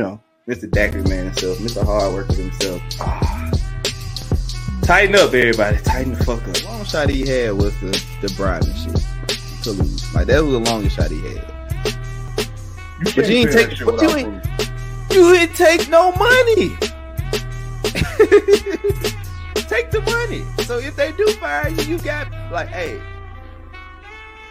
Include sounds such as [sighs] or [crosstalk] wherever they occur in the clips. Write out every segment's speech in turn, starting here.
know, Mr. Daiquiri man himself, Mr. Hard Worker himself. Ah. Tighten up, everybody. Tighten the fuck up. Long shot he had was the the bribe and shit to lose. Like that was the longest shot he had. But you ain't take. But you ain't. You didn't take no money. [laughs] take the money. So if they do fire you, you got like, hey,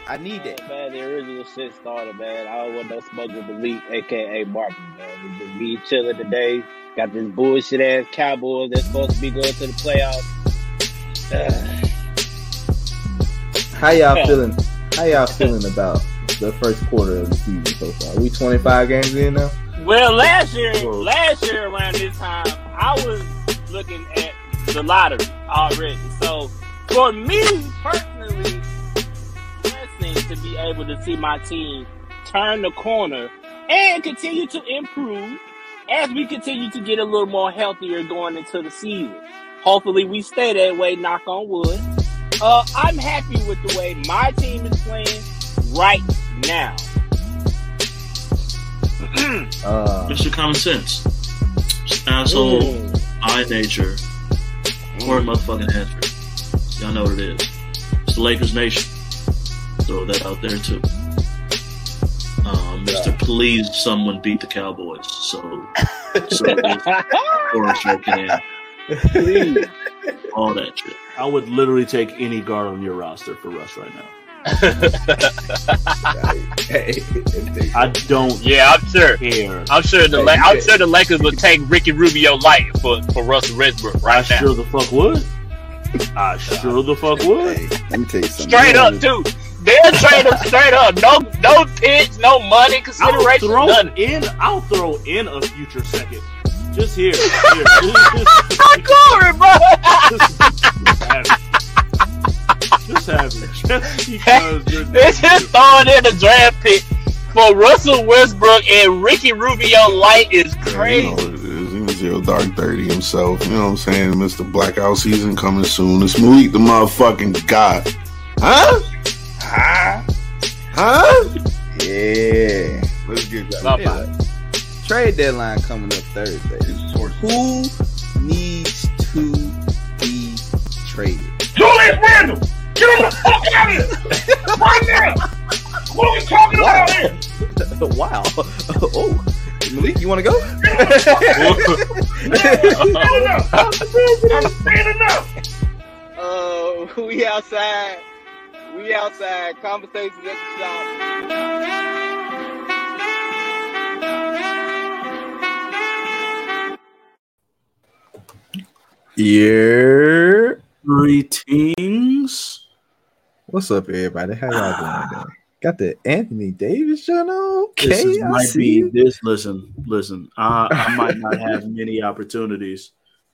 I need that. Man, the original shit started, man. I don't want no smoke with the leak, aka Martin, man. We just be chilling today. Got this bullshit ass Cowboys that's supposed to be going to the playoffs. [sighs] How y'all feeling? How y'all feeling about the first quarter of the season so far? We 25 games in now. Well, last year, last year around this time, I was looking at the lottery already. So for me personally, blessing to be able to see my team turn the corner and continue to improve as we continue to get a little more healthier going into the season. Hopefully, we stay that way. Knock on wood. Uh, I'm happy with the way my team is playing right now. [clears throat] uh, It's your common sense. Just asshole, mm. I nature, or mm. motherfucking Hanford. Y'all know what it is. It's the Lakers Nation. Throw that out there too. Um, Mr. Please, someone beat the Cowboys. So, so [laughs] or can Please. All that shit. I would literally take any guard on your roster for Russ right now. [laughs] I don't. Yeah, I'm sure. Care. I'm sure the La- I'm sure the Lakers would take Ricky Rubio light for for Russell Westbrook right I now. Sure the fuck would. I [laughs] sure the fuck would. Hey, let me tell you something. Straight up, too. They'll trade him straight up. No, no picks, no money consideration. I'll throw none. in. I'll throw in a future second. Just here. [laughs] here. Glory, bro. Just have it. Just because They're just throwing in a draft pick for Russell Westbrook and Ricky Rubio Light is crazy. Yeah, you know it is. Zero Dark 30 himself. You know what I'm saying? Mr. Blackout season coming soon. It's Malik the motherfucking god. Huh? Huh? Huh? Yeah. Let's get that. Yeah. Trade deadline coming up Thursday. Who needs to be traded? Julius Randle! Get him the fuck out of here! Right now! What are we talking wow. about here? [laughs] wow. Oh. Malik, you want to go? enough. I'm saying enough. Uh, we outside. We outside. Conversations at the shop. Yeah. Greetings. What's up, everybody? How y'all doing today? Got the Anthony Davis channel. Okay, this is, might see. be this. Listen, listen. I, I might not have many opportunities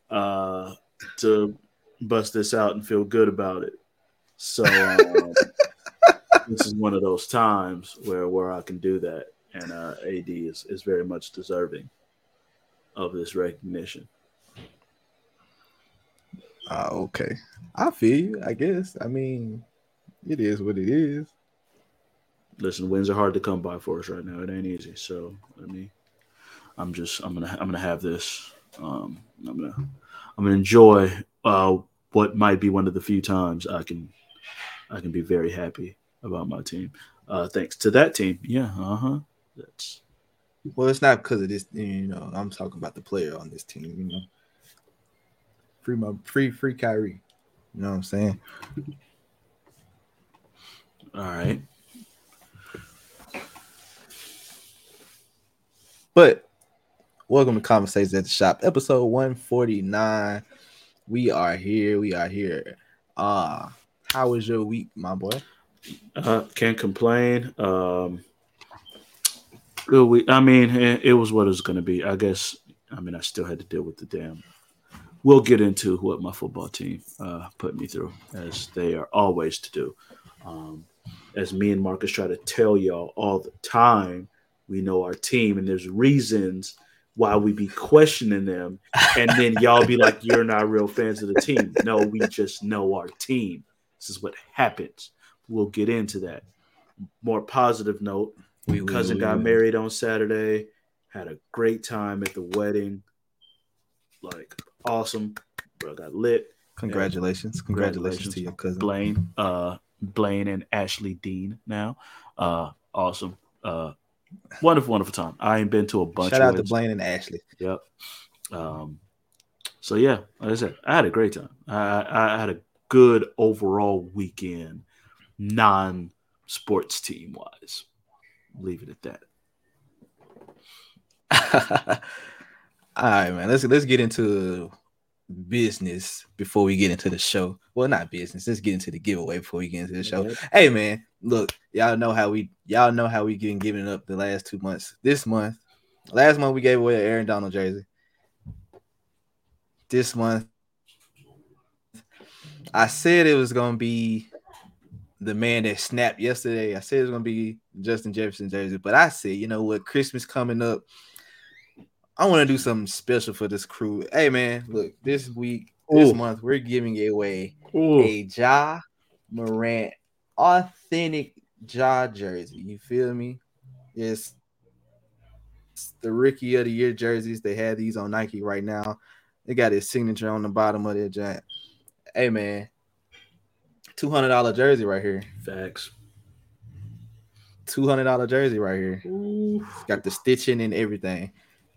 uh, to bust this out and feel good about it. So um, [laughs] this is one of those times where where I can do that, and uh, AD is is very much deserving of this recognition. Uh, okay. I feel you, I guess. I mean, it is what it is. Listen, wins are hard to come by for us right now. It ain't easy. So let me I'm just I'm gonna I'm gonna have this. Um I'm gonna I'm gonna enjoy uh what might be one of the few times I can I can be very happy about my team. Uh thanks to that team. Yeah, uh-huh. That's Well, it's not because of this, you know. I'm talking about the player on this team, you know. Free my free free Kyrie. You know what I'm saying? all right. But welcome to Conversations at the Shop, episode 149. We are here. We are here. Uh how was your week, my boy? Uh, can't complain. Um, good week. I mean, it, was what it was going to be. I guess. I mean, I still had to deal with the damn. We'll get into what my football team uh, put me through, as they are always to do. Um, as me and Marcus try to tell y'all all the time, we know our team, and there's reasons why we be questioning them, and then y'all be like, "You're not real fans of the team." No, we just know our team. This is what happens. We'll get into that. More positive note: We cousin got married on Saturday. Had a great time at the wedding. Like awesome. Bro got lit. Congratulations. Congratulations, to your cousin. Blaine, uh, Blaine and Ashley Dean now. Uh, awesome. Uh, wonderful, wonderful time. I ain't been to a bunch Shout of out to. Blaine and Ashley. Yep. Um, so yeah, like I said, I had a great time. I, I I had a good overall weekend, non sports team wise. Leave it at that. [laughs] All right, man. Let's let's get into business before we get into the show. Well, not business. Let's get into the giveaway before we get into the show. Hey, man. Look, y'all know how we y'all know how we been giving up the last two months. This month, last month we gave away an Aaron Donald jersey. This month, I said it was gonna be the man that snapped yesterday. I said it was gonna be Justin Jefferson jersey, but I said, you know what, Christmas coming up. I want to do something special for this crew. Hey man, look, this week, this month, we're giving away Ooh. a Ja Morant authentic Ja jersey. You feel me? Yes. It's the rookie of the year jerseys. They have these on Nike right now. They got his signature on the bottom of their giant. Hey man, two hundred dollar jersey right here. Facts. Two hundred dollar jersey right here. Ooh. Got the stitching and everything.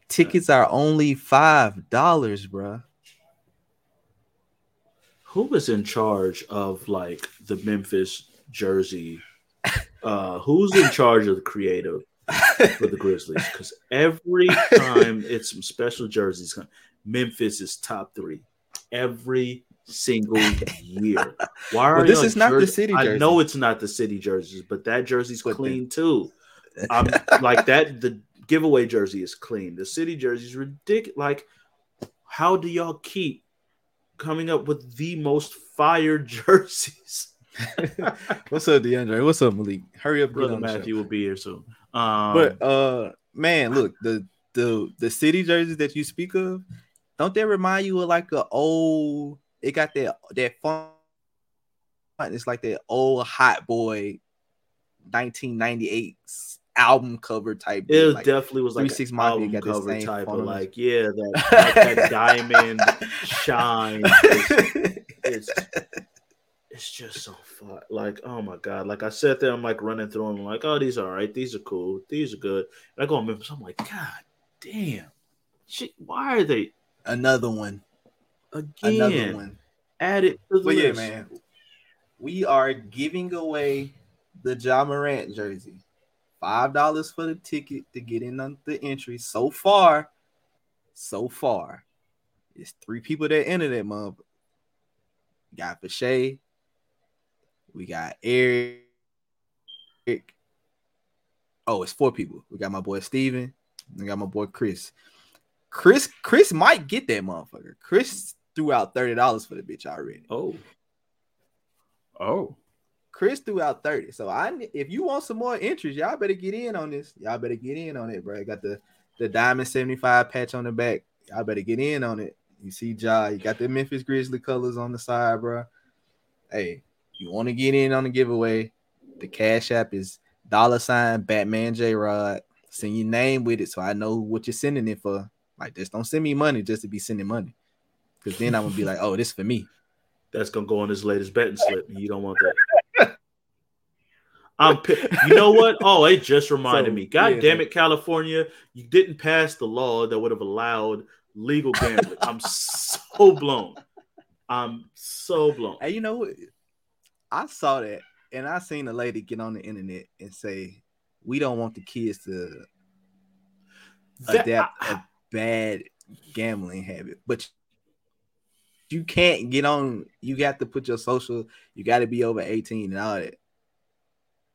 Tickets are only five dollars, bruh. Who was in charge of like the Memphis jersey? Uh, who's in charge of the creative for the Grizzlies? Because every [laughs] time it's some special jerseys, Memphis is top three every single [laughs] year. Why are Well, this is not the jersey- city I know it's not the city jerseys, but that jersey's But the- clean too. I'm [laughs] like that. The giveaway jersey is clean. The city jersey is ridiculous. Like, how do y'all keep coming up with the most fire [laughs] jerseys? What's up, DeAndre? What's up, Malik? Hurry up, Brother. Matthew will be here soon. Um, But uh man, look, the the the city jerseys that you speak of, don't they remind you of like a old it got that that font. It's like that old hot boy 1998 album cover type. it like, definitely was like 3-6 an album got cover type of like, yeah, that, [laughs] like that diamond shine. It's, it's, it's just so fun. Like, oh my god! Like I sat there, I'm like running through them, like, oh, these are all right, these are cool, these are good. And I go on Memphis, I'm like, god damn, shit, why are they another one. Again Another one. added to the But yeah, man, we are giving away the Ja Morant jersey. Five dollars for the ticket to get in on the entry. So far, so far, it's three people that entered that month. We got Bashay, we got Eric. Oh, it's four people. We got my boy Steven. We got my boy Chris. Chris, Chris might get that motherfucker. Chris threw out thirty dollars for the bitch already. Oh, oh, Chris threw out 30. So I if you want some more entries, y'all better get in on this. Y'all better get in on it, bro. Got the the diamond 75 patch on the back. Y'all better get in on it. You see Ja, you got the Memphis Grizzly colors on the side, bro. Hey, you want to get in on the giveaway? The cash app is dollar sign Batman J Rod. Send your name with it so I know what you're sending it for. Like just don't send me money just to be sending money. Because then I'm gonna be like, oh, this for me. that's gonna go on his latest betting slip. You don't want that. I'm, you know what? Oh, it just reminded So, me. God yeah, damn it, California! You didn't pass the law that would have allowed legal gambling. I'm so blown. I'm so blown. Hey, you know what? I saw that and I seen a lady get on the internet and say, We don't want the kids to That- adapt I- a bad gambling habit. But you can't get on, you got to put your social, you got to be over 18 and all that.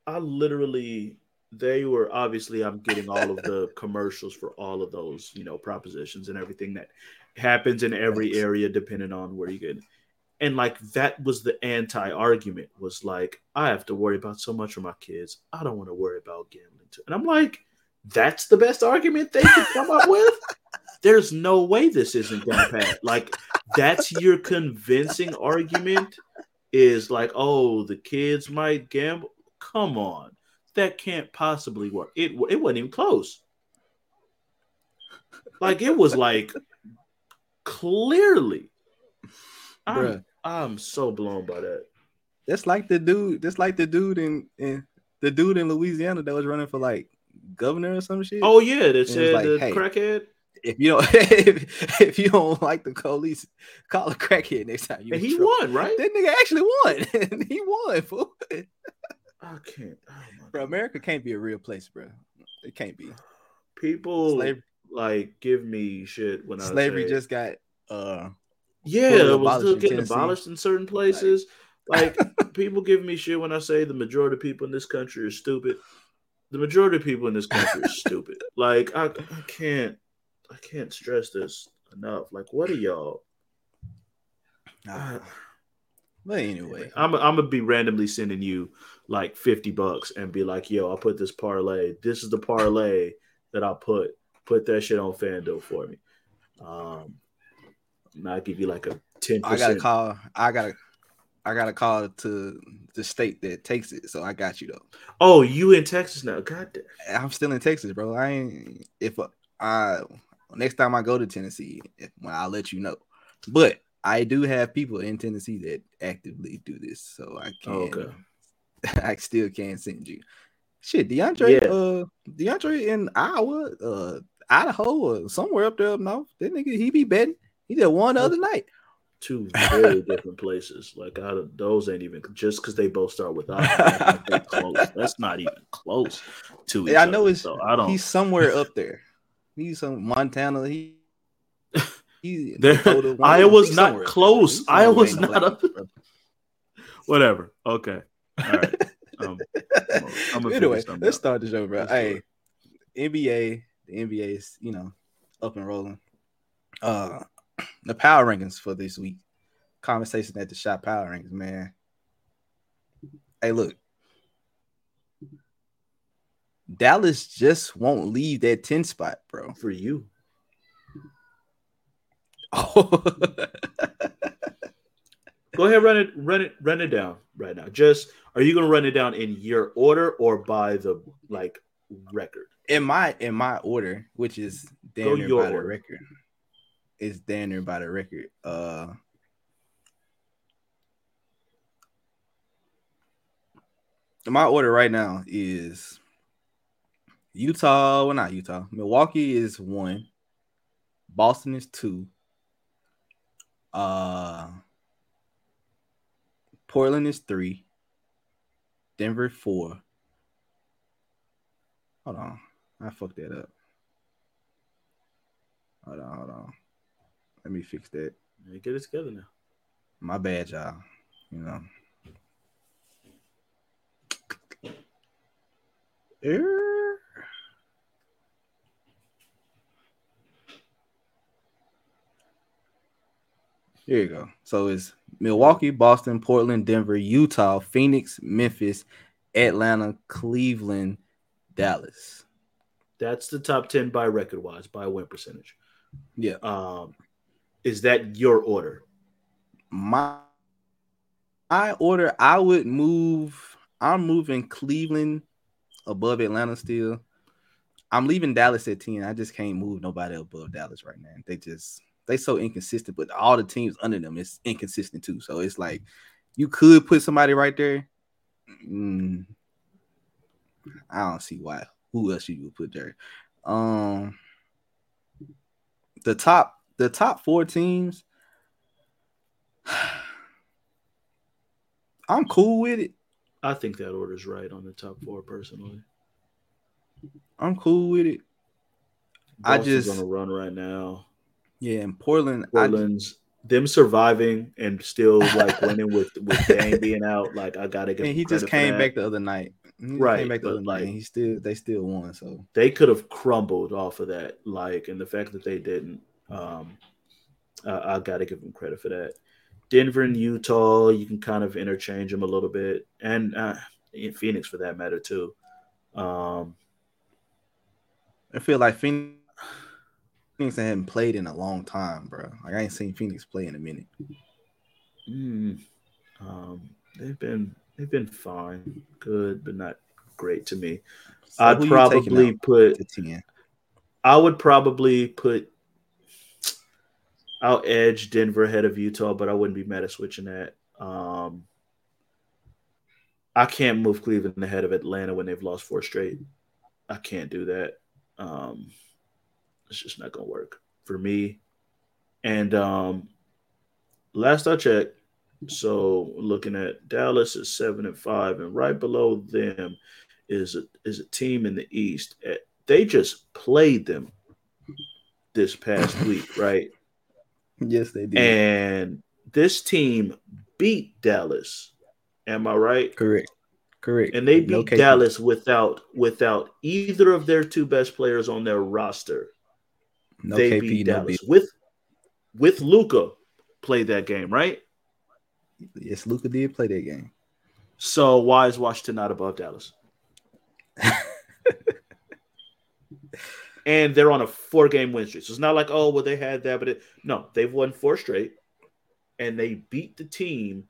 I literally they were obviously I'm getting all of the [laughs] commercials for all of those, you know, propositions and everything that happens in every area depending on where you get. And like that was the anti-argument was like I have to worry about so much for my kids. I don't want to worry about gambling too. And I'm like that's the best argument they could come up [laughs] with. There's no way this isn't gonna pass. Like that's your convincing argument is like, oh, the kids might gamble. Come on, that can't possibly work. It it wasn't even close. Like it was like clearly. I'm, I'm so blown by that. That's like the dude. That's like the dude in, in the dude in Louisiana that was running for like governor or some shit. Oh yeah, that said like, the hey. crackhead. If you don't [laughs] if, if you don't like the police, call a crackhead next time you. He trouble. won, right? That nigga actually won. [laughs] he won, fool. I can't. Oh Bro, America can't be a real place, bro. It can't be. People Slavery, like give me shit when I slavery just got uh yeah, it was still getting Tennessee. abolished in certain places. [laughs] Like people give me shit when I say the majority of people in this country are stupid. The majority of people in this country are stupid. Like I, I can't, I can't stress this enough. Like what are y'all? nah. But anyway, I'm I'm gonna be randomly sending you like fifty bucks and be like, yo, I'll put this parlay. This is the parlay that I'll put. Put that shit on FanDuel for me. Um, and I'll give you like a ten I gotta call. I gotta. I gotta call to the state that takes it. So I got you though. Oh, you in Texas now? God damn. I'm still in Texas, bro. I ain't. If uh, I next time I go to Tennessee, I'll let you know. But I do have people in Tennessee that actively do this, so I can. Okay. [laughs] I still can't send you. Shit, DeAndre, Yeah. uh, DeAndre in Iowa, uh, Idaho, or somewhere up there up north. That nigga, he be betting. He did one other night. Two very [laughs] different places. Like out of those ain't even just because they both start with I. that's not. That's not even close to each [laughs] Yeah, I know other. it's. So I don't. He's somewhere up there. He's some Montana. He. he [laughs] There- Dakota, Iowa's not somewhere close. He's somewhere Iowa's way in the not up- Whatever. Okay. All right. [laughs] Um, I'm anyway, let's start the show, bro. Let's Hey, NBA, the NBA is you know up and rolling. Uh, [clears throat] the power rankings for this week. Conversation at the shop power rankings, man. Hey, look, Dallas just won't leave that ten spot, bro. for you. Oh, [laughs] Go ahead, run it, run it, run it down right now. Just are you gonna run it down in your order or by the like record? in my in my order, which is Go damn near your by the record, is damn near by the record. Uh, my order right now is Utah. Well, not Utah. Milwaukee is one. Boston is two. Uh, Portland is three. Denver four. Hold on. I fucked that up. Hold on, hold on. Let me fix that. Yeah, Get it together now. My bad, y'all. You know. Err. Here you go. So it's Milwaukee, Boston, Portland, Denver, Utah, Phoenix, Memphis, Atlanta, Cleveland, Dallas. That's the top ten by record wise, by win percentage. Yeah. Um, is that your order? my my order, I would move. I'm moving Cleveland above Atlanta still. I'm leaving Dallas at 10. I just can't move nobody above Dallas right now. They just they so inconsistent, but all the teams under them is inconsistent too. So it's like you could put somebody right there. Mm, I don't see why. Who else you would put there? Um the top the top four teams. [sighs] I'm cool with it. I think that order's right on the top four personally. I'm cool with it. I just- on a run right now. Yeah, in Portland, I, Portland's them surviving and still like winning with with Dame being out. Like I gotta give. and he just came back the other night. He Right, came back the but other like- and he still they still won. So They could have crumbled off of that. Like, and the fact that they didn't, um, I, I gotta give them credit for that. Denver and Utah, you can kind of interchange them a little bit, and uh, in Phoenix for that matter too. Um, I feel like Phoenix, Phoenix hadn't played in a long time, bro. Like I ain't seen Phoenix play in a minute. mm, um, they've been they've been fine, good, but not great to me. So I'd who you taking probably put. I would probably put I'll edge Denver ahead of Utah, but I wouldn't be mad at switching that. Um, I can't move Cleveland ahead of Atlanta when they've lost four straight. I can't do that. Um, it's just not going to work for me. And um, last I checked, so looking at Dallas is seven and five, and right below them is a, is a team in the East. Eh, They just played them this past [laughs] week, right? Yes, they did. And this team beat Dallas. Am I right? Correct. Correct. And they beat No Dallas without without either of their two best players on their roster. No they KP, beat no Dallas with with Luka played that game, right? Yes, Luka did play that game. So why is Washington not above Dallas? [laughs] and they're on a four game win streak. So it's not like, oh, well, they had that, but it, no, they've won four straight and they beat the team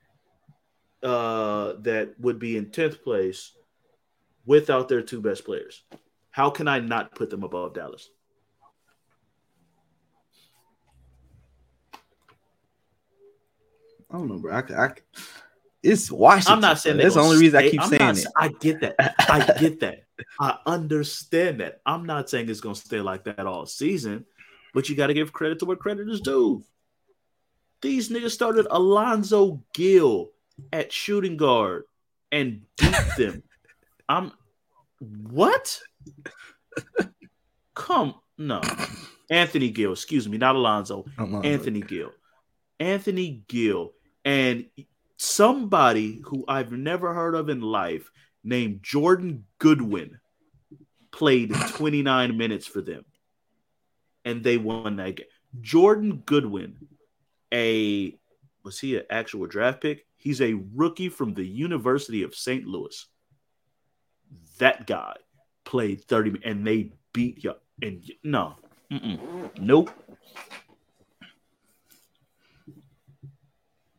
uh, that would be in 10th place without their two best players. How can I not put them above Dallas? I don't know, bro. I, I it's Washington. I'm not saying that's the only reason I keep I'm saying not it. I get that. I get that. I understand that. I'm not saying it's going to stay like that all season, but you got to give credit to where credit is due. These niggas started Alonzo Gill at shooting guard and beat [laughs] them. I'm what? Come no, Anthony Gill. Excuse me, not Alonzo. Alonzo. Anthony Gill. Anthony Gill and somebody who I've never heard of in life named Jordan Goodwin played 29 minutes for them. And they won that game. Jordan Goodwin, a was he an actual draft pick? He's a rookie from the University of St. Louis. That guy played 30 min- and they beat you. And no, nope.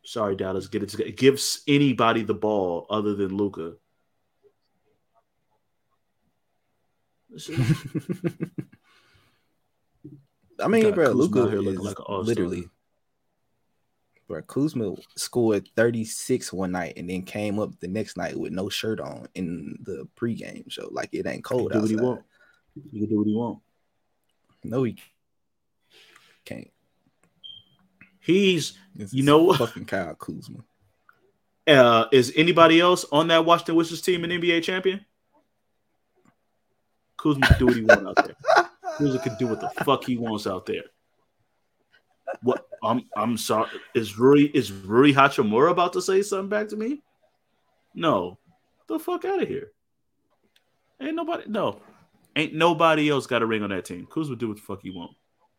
Sorry, Dallas. Get it together. Gives anybody the ball other than Luka. [laughs] I mean, bro, Luka here looking like an literally, bro. Kuzma scored 36 one night and then came up the next night with no shirt on in the pregame show. Like it ain't cold do what he outside. want. He can do what he want. No, he can't. He's This You know what? fucking Kyle Kuzma. uh is anybody else on that Washington Wizards team an NBA champion? Kuzma can do what he wants out there. [laughs] Kuzma can do what the fuck he wants out there. What I'm I'm sorry. Is Rui is Rui Hachimura about to say something back to me? No. The fuck out of here. Ain't nobody no. Ain't nobody else got a ring on that team. Kuzma do what the fuck he want.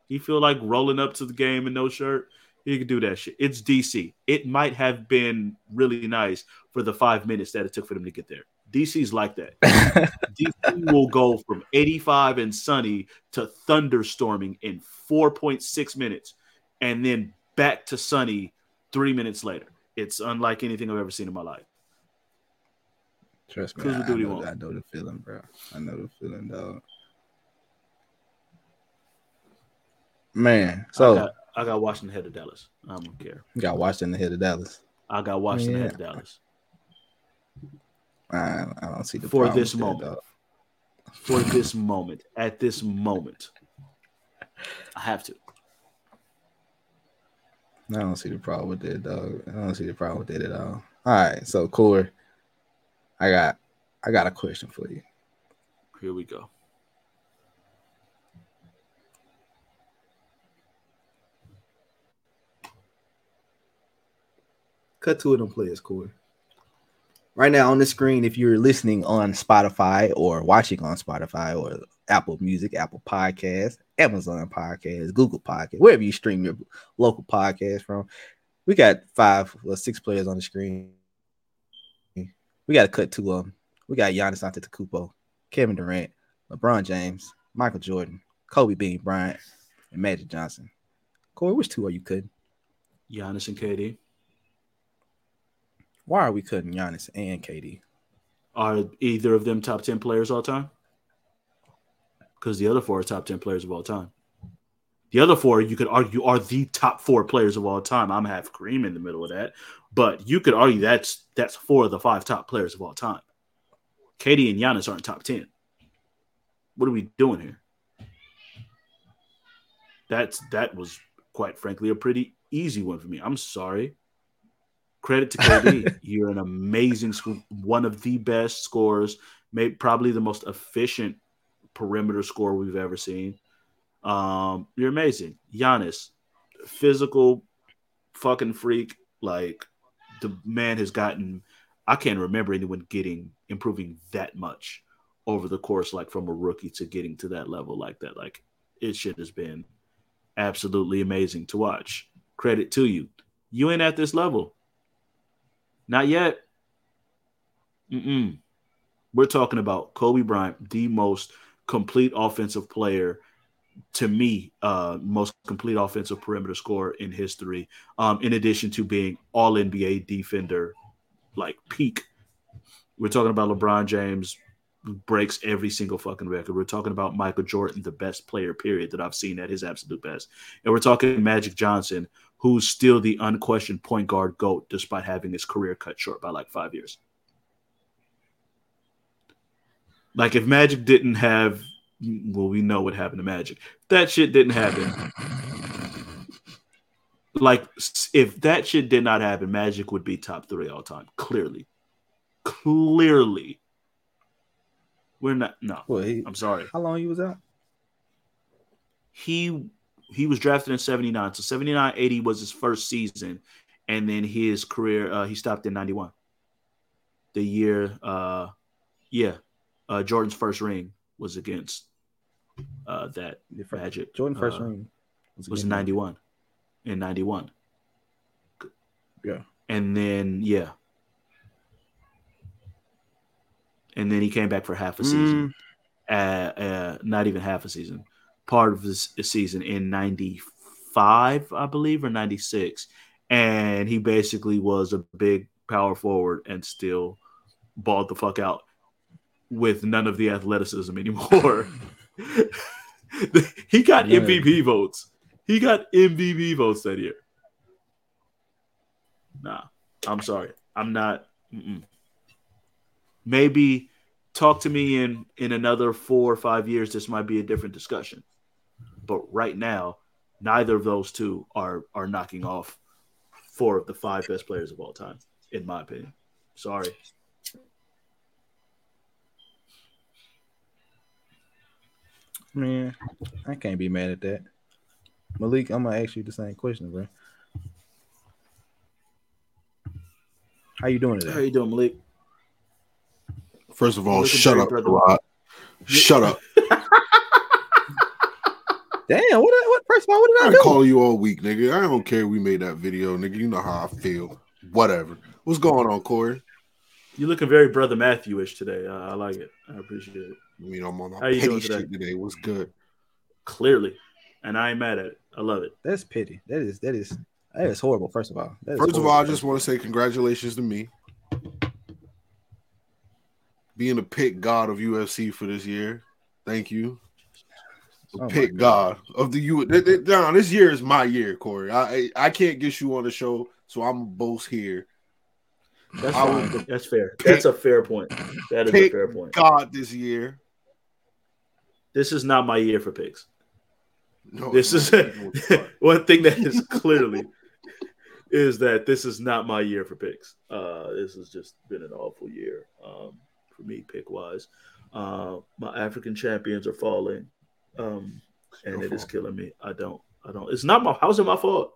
He feel like rolling up to the game in no shirt. He can do that shit. It's DC. It might have been really nice for the five minutes that it took for them to get there. DC's like that. [laughs] DC will go from 85 and sunny to thunderstorming in 4.6 minutes and then back to sunny three minutes later. It's unlike anything I've ever seen in my life. Trust me, I, I, know. I know the feeling, bro. I know the feeling, dog. Man, so I got, Washington head of Dallas. I don't care. you got Washington ahead of Dallas. I got Washington Yeah. head of Dallas. I, I don't see the For problem this that, moment. For this moment, at this moment, I have to. I don't see the problem with that, dog. I don't see the problem with that at all. All right, so Core, I got, I got a question for you. Here we go. Cut to it on players, Core. Right now on the screen, if you're listening on Spotify or watching on Spotify or Apple Music, Apple Podcasts, Amazon Podcasts, Google Podcasts, wherever you stream your local podcast from, we got five or six players on the screen. We got to cut two of them. We got Giannis Antetokounmpo, Kevin Durant, LeBron James, Michael Jordan, Kobe Bean Bryant, and Magic Johnson. Corey, which two are you cutting? Giannis and KD. Why are we cutting Giannis and KD? Are either of them top 10 players all time? Because the other four are top 10 players of all time. The other four, you could argue, are the top four players of all time. I'm half Kareem in the middle of that, but you could argue that's that's four of the five top players of all time. KD and Giannis aren't top ten. What are we doing here? That's that was quite frankly a pretty easy one for me. I'm sorry. Credit to KD. [laughs] You're an amazing school, one of the best scorers, maybe probably the most efficient perimeter score we've ever seen. Um, you're amazing. Giannis, physical fucking freak. Like the man has gotten I can't remember anyone getting improving that much over the course, like from a rookie to getting to that level like that. Like it shit has been absolutely amazing to watch. Credit to you. You ain't at this level. Not yet. Mm-mm. We're talking about Kobe Bryant, the most complete offensive player to me, uh, most complete offensive perimeter scorer in history. Um, in addition to being all NBA defender, like peak. We're talking about LeBron James breaks every single fucking record. We're talking about Michael Jordan, the best player, period, that I've seen at his absolute best. And we're talking Magic Johnson, who's still the unquestioned point guard GOAT despite having his career cut short by like five years. Like if Magic didn't have well, we know what happened to Magic. That shit didn't happen. Like if that shit did not happen, Magic would be top three all time. Clearly. Clearly. We're not no. I'm sorry. How long he was out? He he was drafted in 79. So 79 80 was his first season. And then his career, uh, he stopped in 91. The year, uh, yeah, uh, Jordan's first ring was against uh, that Magic. Jordan first uh, ring was in 91. In 91. Yeah. And then, yeah. And then he came back for half a season. Uh, uh, not even half a season. Part of this season in 95, I believe, or 96. And he basically was a big power forward and still balled the fuck out with none of the athleticism anymore. [laughs] he got Yeah. MVP votes. He got MVP votes that year. Nah, I'm sorry. I'm not. Mm-mm. Maybe talk to me in in another four or five years. This might be a different discussion. But right now, neither of those two are are knocking off four of the five best players of all time, in my opinion. Sorry. Man, I can't be mad at that. Malik, I'm gonna ask you the same question, bro. How you doing today? How you doing, Malik? First of all, shut up. Rod. Shut up. Damn, what? What? First of all, what I did I been do? calling you all week, nigga. I don't care. We made that video, nigga. You know how I feel. Whatever. What's going on, Corey? You're looking very brother Matthew-ish today. I, I like it. I appreciate it. You know, I'm on my How you petty doing today? shit today. What's good? Clearly, and I ain't mad at it. I love it. That's pity. That is that is that is horrible. First of all, That is First of all. I just want to say congratulations to me. Being the pick god of UFC for this year. Thank you. The Oh pick god of the U. th- th- Nah, this year is my year, Corey. I I I can't get you on the show, so I'm both here. That's fine. would That's fair. pick- That's a fair point. That is a pick fair point. God this year. This is not my year for picks. No, This is not. No, [laughs] it's not. one thing that is clearly [laughs] is that this is not my year for picks. Uh, this has just been an awful year um, for me pick wise. Uh, my African champions are falling, um, and Your it is fault. killing me. I don't. I don't. It's not my. How's it my fault?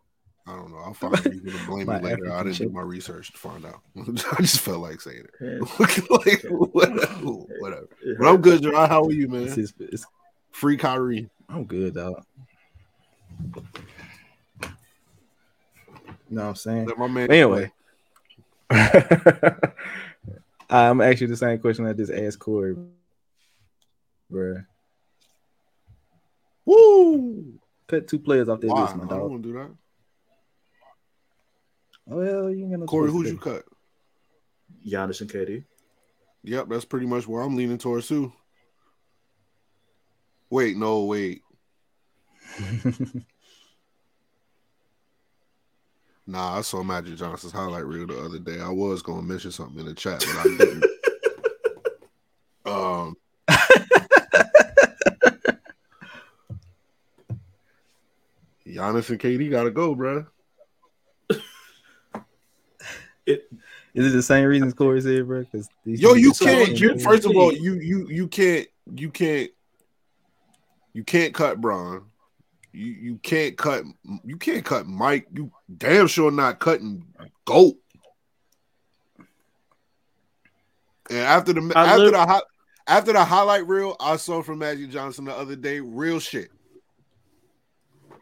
I don't know. I'll find out you're gonna blame [laughs] me My later. I didn't do my research to find out. [laughs] I just felt like saying it. [laughs] Like whatever. whatever. But I'm good, Jarrod. How are you, It's, man? it's, it's, Free Kyrie. I'm good, dog. You know what I'm saying? Let my man. Anyway, I'm actually the same question I just asked Corey, bro. Woo! Cut two players off their list, my dog. I don't want to do that. Oh, well, you gonna Corey, who'd you cut? Giannis and KD. Yep, that's pretty much where I'm leaning towards too. Wait, no, wait. [laughs] nah, I saw Magic Johnson's highlight reel the other day. I was gonna mention something in the chat, but I didn't. [laughs] Giannis and KD gotta go, bro. Is it the same reasons Corey said, bro? Because Yo, you can't. You, first of all, you you you can't you can't you can't cut Bron. You you can't cut you can't cut Mike. You damn sure not cutting Goat. And after the I after look- the hot after the highlight reel I saw from Magic Johnson the other day, real shit.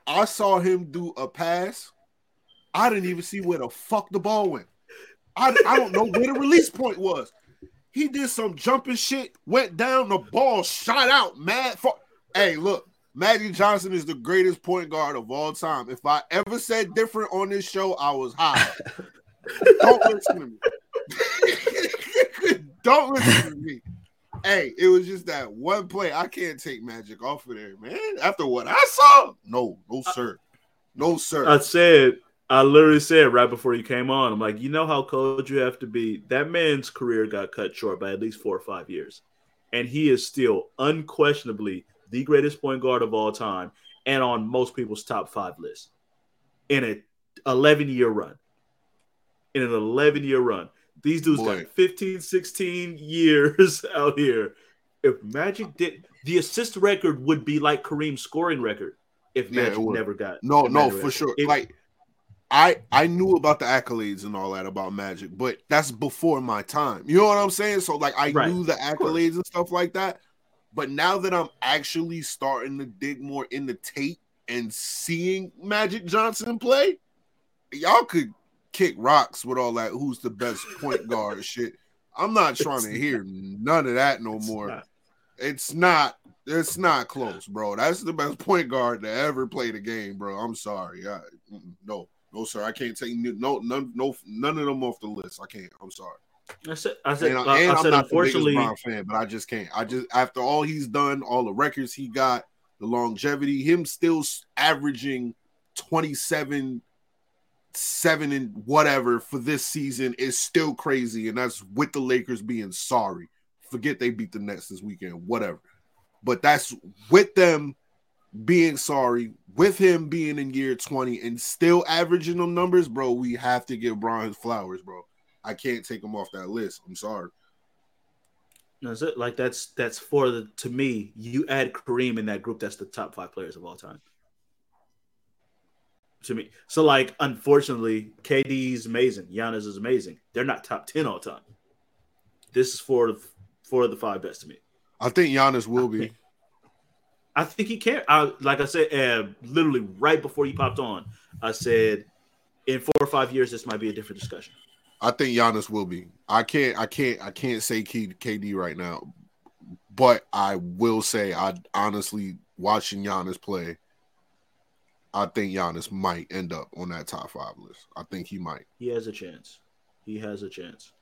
I saw him do a pass. I didn't even see where the fuck the ball went. I, I don't know where the release point was. He did some jumping shit, went down, the ball shot out. Mad for hey, look, Magic Johnson is the greatest point guard of all time. If I ever said different on this show, I was high. [laughs] don't listen to me. [laughs] don't listen to me. Hey, it was just that one play. I can't take Magic off of there, man. After what I saw, no, no, sir. No, sir. I said, I literally said right before you came on, I'm like, you know how cold you have to be. That man's career got cut short by at least four or five years, and he is still unquestionably the greatest point guard of all time, and on most people's top five list in an 11 year run. In an 11 year run, these dudes Boy. got 15, 16 years [laughs] out here. If Magic did, the assist record would be like Kareem's scoring record if Magic would. never got No, no, Magic for sure. If- like I I knew about the accolades and all that about Magic, but that's before my time. You know what I'm saying? So like I Right. knew the accolades and stuff like that. But now that I'm actually starting to dig more into tape and seeing Magic Johnson play, y'all could kick rocks with all that who's the best point guard shit. I'm not trying to hear none of that no It's more. not. It's not. It's not close, bro. That's the best point guard to ever play the game, bro. I'm sorry. I, no, no, sir. I can't take no, none, no, none of them off the list. I can't. I'm sorry. I said, I said, And, I, and I I'm said not the unfortunately, biggest Brown fan, but I just can't. I just after all he's done, all the records he got, the longevity, him still averaging 27, seven and whatever for this season is still crazy, and that's with the Lakers being sorry. Forget they beat the Nets this weekend, whatever. But that's with them being sorry, with him being in year 20 and still averaging them numbers, bro. We have to give Brian his flowers, bro. I can't take him off that list. I'm sorry. that's it. Like that's that's for the to me. You add Kareem in that group, that's the top five players of all time. To me, so like unfortunately, KD's amazing. Giannis is amazing. They're not top ten all time. This is for the for the five best to me. I think Giannis will be. [laughs] I think he can. I like I said, uh, literally right before he popped on, I said, in four or five years, this might be a different discussion. I think Giannis will be. I can't. I can't. I can't say KD right now, but I will say I honestly watching Giannis play. I think Giannis might end up on that top five list. I think he might. He has a chance. He has a chance.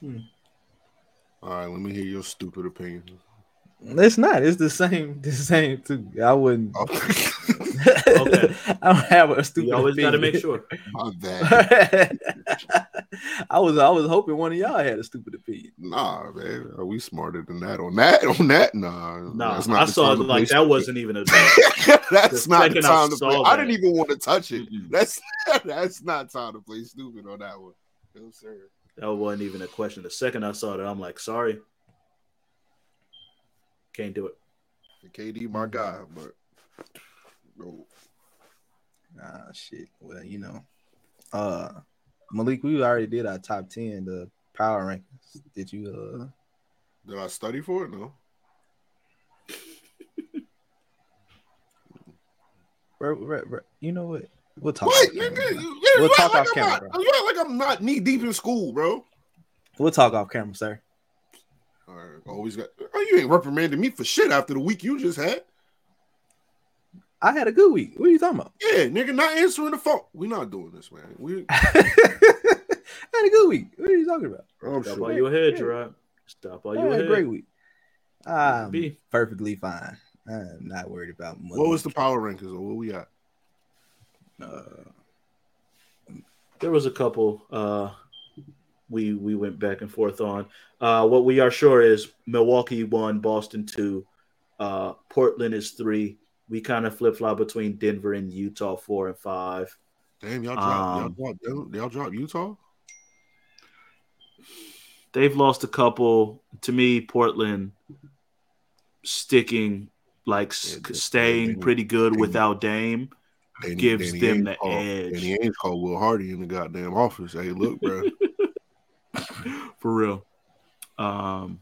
Hmm. All right, let me hear your stupid opinion. It's not. It's the same. The same too. I wouldn't. Okay, oh. [laughs] Okay. I don't have a stupid. You always got to make sure. my bad. [laughs] [laughs] I was. I was hoping one of y'all had a stupid opinion. Nah, man, are we smarter than that? On that, [laughs] on that, nah. Nah, that's I saw time to like play that wasn't even a. [laughs] that's the not the second I time to saw play. I didn't even want to touch it. Mm-mm. That's that's not time to play stupid on that one. No, sir. That wasn't even a question. The second I saw that, I'm like, sorry, can't do it. KD, my guy, but no. Ah, shit. Well, you know, uh, Malik, we already did our top ten, the power rankings. Did you? Uh, Did I study for it? No. bro, bro, bro, you know what? We'll talk. What? off camera, Nigga, bro. you, yeah, We'll talk like off I'm camera, not- bro. You act like I'm not knee deep in school, bro. We'll talk off camera, sir. All right, always got. Oh, you ain't reprimanding me for shit after the week you just had. I had a good week. What are you talking about? Yeah, nigga, not answering the phone. We're not doing this, man. We. [laughs] I had a good week. What are you talking about? I'm Stop sure. while you ahead, Yeah. Jarrod. Stop all I you had a great week. Um, Be. perfectly fine. I'm not worried about money. What was the power rankings or what we got? Uh, There was a couple uh we we went back and forth on. Uh what we are sure is Milwaukee won, Boston two, uh Portland is three. We kind of flip flop between Denver and Utah four and five. Damn, y'all dropped, Um, y'all, drop, y'all dropped Utah. They've lost a couple. To me, Portland sticking like Yeah, they- staying they- pretty good without Dame. Gives them the edge. Danny Ainge called Will Hardy in the goddamn office. Hey, look, bro. [laughs] for real. Um,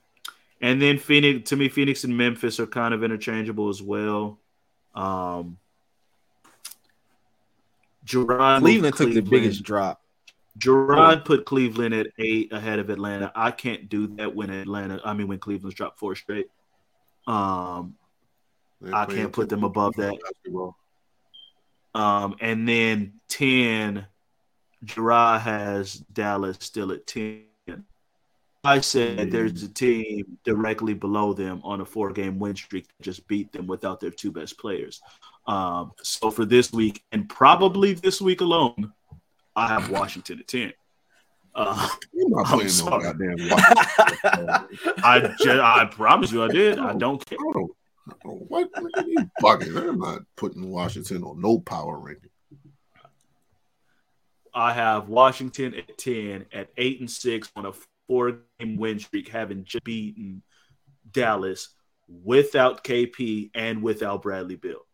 and then Phoenix, to me, Phoenix and Memphis are kind of interchangeable as well. Um, Jarrod moved Cleveland took the biggest drop. Jarrod put Cleveland at eight ahead of Atlanta. I can't do that when Atlanta. I mean, when Cleveland's dropped four straight. Um, I can't put them above that. Um, and then 10, Jarrod has Dallas still at 10. I said there's a team directly below them on a four game win streak that just beat them without their two best players. Um, so for this week, and probably this week alone, I have Washington at 10. Uh, You're not [laughs] I'm sorry. [laughs] I, ju- I promise you I did. I don't care. I don't, I don't- what? At you bugging. I'm not putting Washington on no power ranking. I have Washington at 10 at 8 and 6 on a four game win streak, having just beaten Dallas without KP and without Bradley Beal.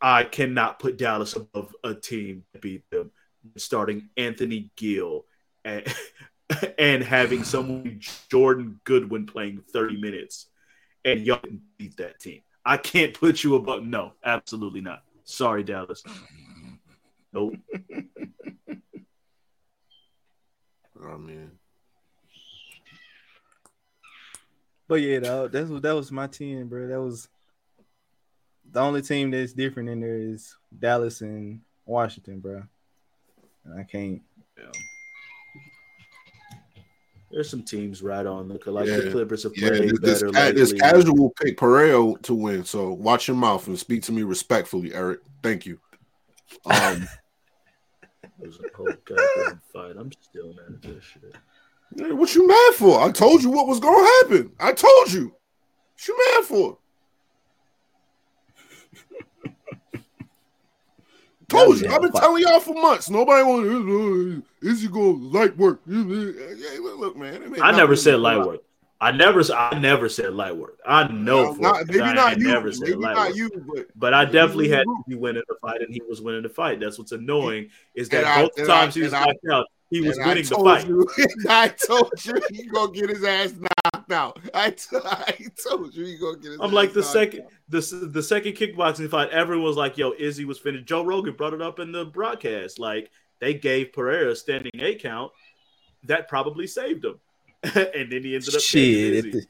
I cannot put Dallas above a team that beat them, starting Anthony Gill and, [laughs] and having someone Jordan Goodwin playing 30 minutes, and y'all can beat that team. I can't put you above. No, absolutely not. Sorry, Dallas. Nope. [laughs] I mean, But yeah, that, that's what that was my team, bro. That was the only team that's different in there is Dallas and Washington, bro. And I can't. There's some teams right on the like Yeah. the Clippers have yeah, played this, this, better ca- this lately. casual pick Pereira to win. So watch your mouth and speak to me respectfully, Eric. Thank you. Um, It [laughs] was a whole goddamn fight. I'm still mad at this shit. Hey, What you mad for? I told you what was gonna happen. I told you. What you mad for? [laughs] told you. I've been telling y'all for months. Nobody want. Uh, uh, is he gonna light work? [laughs] Look, man. I never said light work. I never, I never said light work. I know Well, for not- maybe I not you. never said Maybe light not work. you, but But I definitely had he winning the fight and he was winning the fight. That's what's annoying is that And I- both and times I- he was I- knocked out, he was winning the told fight. You, [laughs] I told you he gonna get his ass knocked out. I, t- [laughs] I told you he gonna get his. I'm ass like the second, out. the the second kickboxing fight. Everyone was like, "Yo, Izzy was finished." Joe Rogan brought it up in the broadcast. Like they gave Pereira a standing eight count, that probably saved him, [laughs] and then he ended up Shit, taking if,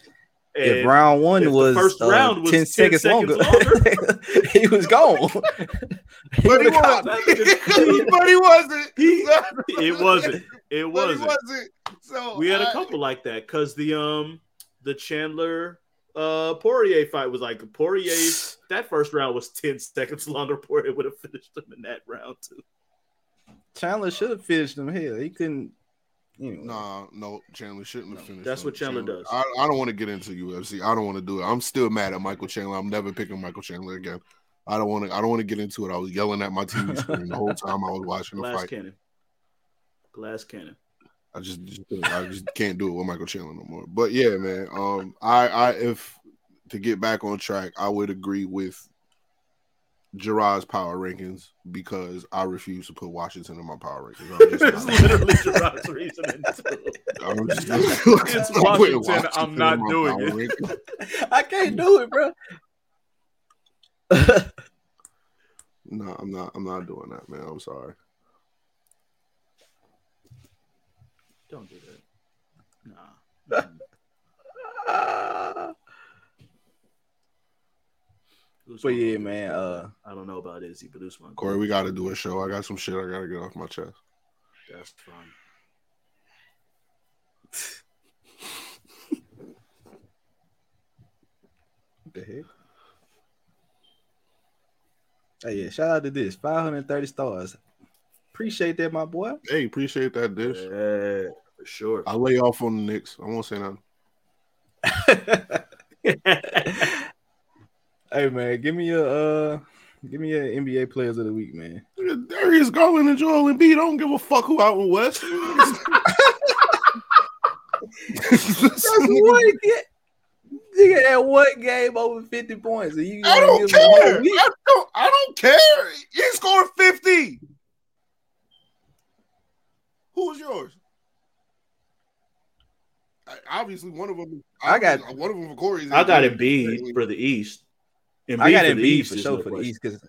the, if round one the was first uh, round was 10 10 seconds, seconds longer, longer. [laughs] he was gone. [laughs] But he wasn't. but he wasn't. He- it wasn't. It But he wasn't. wasn't. So We had a I- couple like that because the um the Chandler uh Poirier fight was like Poirier. [sighs] that first round was ten seconds longer. Poirier would have finished him in that round too. Chandler should have finished him. here. he couldn't. Anyway. Nah, no, Chandler shouldn't have finished. that's him. what Chandler does. I, I don't want to get into UFC. I don't want to do it. I'm still mad at Michael Chandler. I'm never picking Michael Chandler again. I don't want to. I don't want to get into it. I was yelling at my [laughs] TV screen the whole time I was watching the Glass fight. cannon. Glass cannon. I just, just I just can't do it with Michael Chandler no more. But yeah, man. Um, I, I if to get back on track, I would agree with Jarrod's power rankings because I refuse to put Washington in my power rankings. I'm just It's not- literally Jarrod's reasoning too. I'm just- [laughs] It's I'm putting Washington, I'm not doing it. rankings. [laughs] I can't do it, bro. No, I'm not. I'm not doing that, man. I'm sorry. Don't do that. Nah. [laughs] Mm. Usman But yeah, man. Uh, I don't know about Izzy, but Usman. Corey, we got to do a show. I got some shit I got to get off my chest. That's fine. [laughs] The heck? Hey, yeah, shout out to this 530 stars. Appreciate that, my boy. Hey, appreciate that dish. Yeah, for sure. I lay off on the Knicks. I won't say nothing. [laughs] hey man, give me a uh give me a NBA players of the week, man. Darius Garland and Joel Embiid. I don't give a fuck who out in West. [laughs] That's one game. Nigga had one game over 50 points. And you I don't give him a whole care. I don't, I don't care. He scored 50. Who's yours? I- Obviously, one of them. I got- one of them for Corey. I got Embiid for the East. Embiid I got for the Embiid East for sure no for the. East because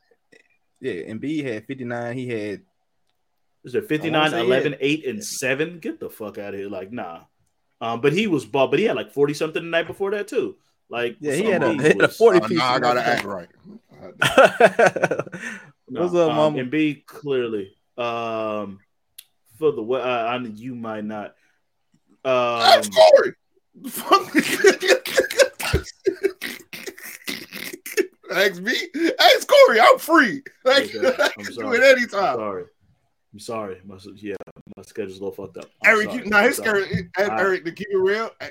yeah, Embiid had 59. He had Is it I 59, 11, yeah. 8, and 7? Get the fuck out of here. Like, nah. Um, but he was ball, but he had like 40 something the night before that, too. Like, yeah, he had a, Embiid hit a was- 40 Uh, piece. nah, I gotta act right. No, [laughs] What's up, um, mama? Embiid clearly. Um, for the way, uh, I, you might not. Um, Ask Corey. [laughs] [laughs] Fuck. Ask me. Ask Corey. I'm free. Like, Okay, I I'm [laughs] can do sorry. it I'm anytime. sorry. I'm sorry. My, yeah, my schedule's a little fucked up. I'm Eric, sorry. you, now his schedule, I- Eric, to keep it real, eh,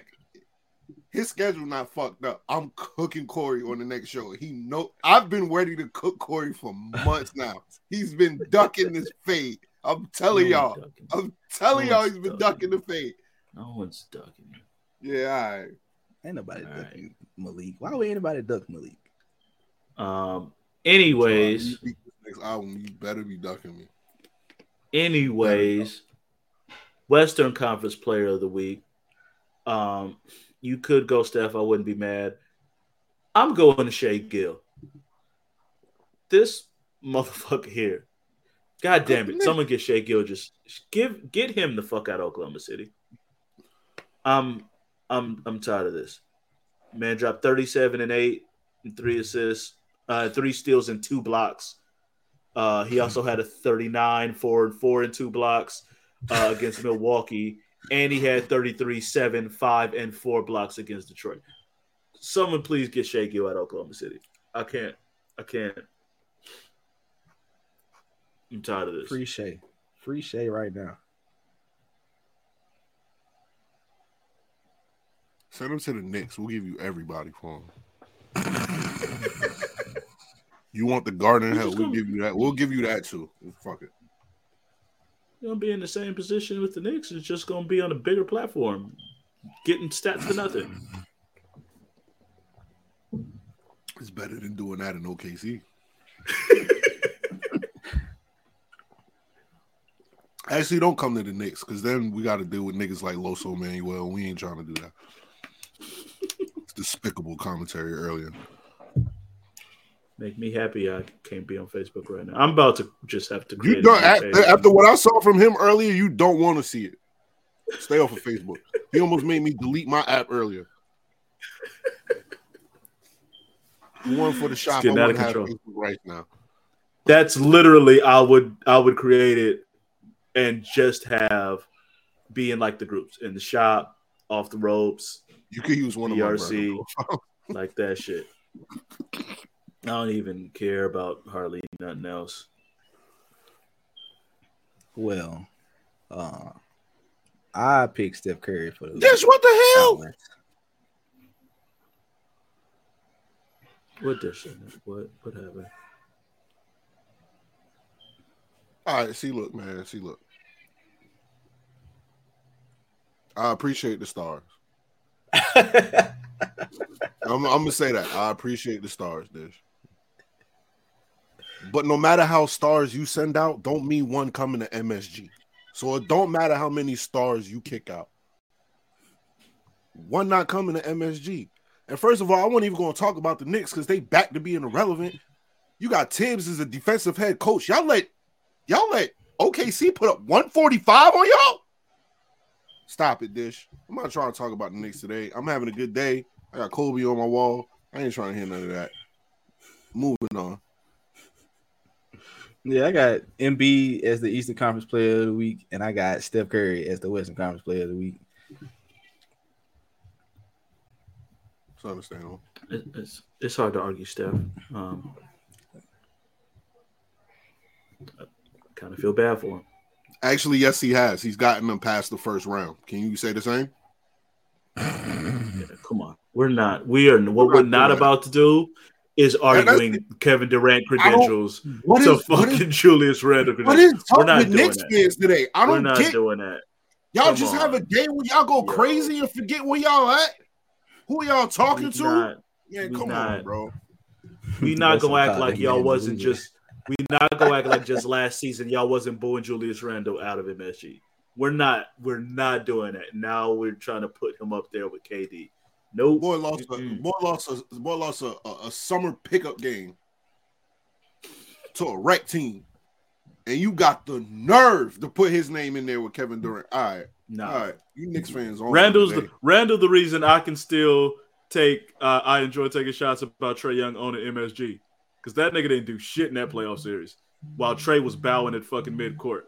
his schedule not fucked up. I'm cooking Corey on the next show. He know I've been ready to cook Corey for months now. He's been ducking this fade. I'm telling No y'all. ducking. I'm telling No y'all he's been ducking. ducking the fade. No one's ducking. Yeah, all right. Ain't nobody All ducking Malik. Why would anybody duck Malik? Um. Anyways, next album, you better be ducking me. anyways, Western Conference Player of the Week. Um, you could go Steph. I wouldn't be mad. I'm going to Shai Gill. This motherfucker here. God damn it! Someone get Shai Gill. Just give get him the fuck out of Oklahoma City. I'm I'm I'm tired of this. Man dropped 37 and 8 and 3 assists, uh, 3 steals and 2 blocks. Uh, he also had a 39, 4 and 4 and 2 blocks uh, against Milwaukee. And he had 33, 7, 5, and 4 blocks against Detroit. Someone please get Shai Gill out of Oklahoma City. I can't. I can't. I'm tired of this. Free Shai. Free Shai right now. Send him to the Knicks. We'll give you everybody for him. [laughs] you want the Garden Hell? We'll give you that. We'll give you that too. Fuck it. You're gonna be in the same position with the Knicks. It's just gonna be on a bigger platform, getting stats for nothing. It's better than doing that in OKC. [laughs] Actually, don't come to the Knicks because then we got to deal with niggas like Loso Manuel. We ain't trying to do that. [laughs] It's despicable commentary earlier. Make me happy. I can't be on Facebook right now. I'm about to just have to. You don't after, after what I saw from him earlier. You don't want to see it. Stay off of Facebook. He almost made me delete my app earlier. One for the shop. Getting out of control. Right now. That's literally I would I would create it and just have be in like the groups in the shop, off the ropes, You could use one of my BRC. [laughs] like that shit. I don't even care about hardly nothing else. Well, uh, I picked Steph Curry for the. This what the hell? What this shit? What what happened? All right, see, look, man, see, look. I appreciate the stars. [laughs] I'm, I'm gonna say that I appreciate the stars, Dish. But no matter how stars you send out, don't mean one coming to MSG. So it don't matter how many stars you kick out. One not coming to MSG. And first of all, I wasn't even going to talk about the Knicks because they back to being irrelevant. You got Thibs as a defensive head coach. Y'all let y'all let OKC put up 145 on y'all. Stop it, Dish. I'm not trying to talk about the Knicks today. I'm having a good day. I got Kobe on my wall. I ain't trying to hear none of that. Moving on. Yeah, I got Embiid as the Eastern Conference Player of the Week, and I got Steph Curry as the Western Conference Player of the Week. It's understandable. It, it's it's hard to argue, Steph. Um, I kind of feel bad for him. Actually, yes, he has. He's gotten them past the first round. Can you say the same? Yeah, come on, we're not. We are. What we're not not about to do is that's- arguing Kevin Durant credentials What to is, fucking is, Julius Randle what credentials. is We're up not with doing Knicks that. fans today? I We're don't get. doing that. Y'all Come just on. have a day where y'all go Yo. crazy and forget where y'all at. Who y'all talking We to? not, yeah, come not. on, bro. we not That's gonna act like y'all wasn't is. just. We not gonna act like just last season y'all wasn't booing Julius Randle out of MSG. We're not. We're not doing that. Now we're trying to put him up there with KD. Nope. Boy lost. A, boy lost. A, boy lost a, a, a summer pickup game to a rec team, and you got the nerve to put his name in there with Kevin Durant. All right, No. all right. You Knicks fans on Randle's the Randle the reason I can still take uh, I enjoy taking shots about Trae Young owning MSG because that nigga didn't do shit in that playoff series while Trey was bowing at fucking midcourt.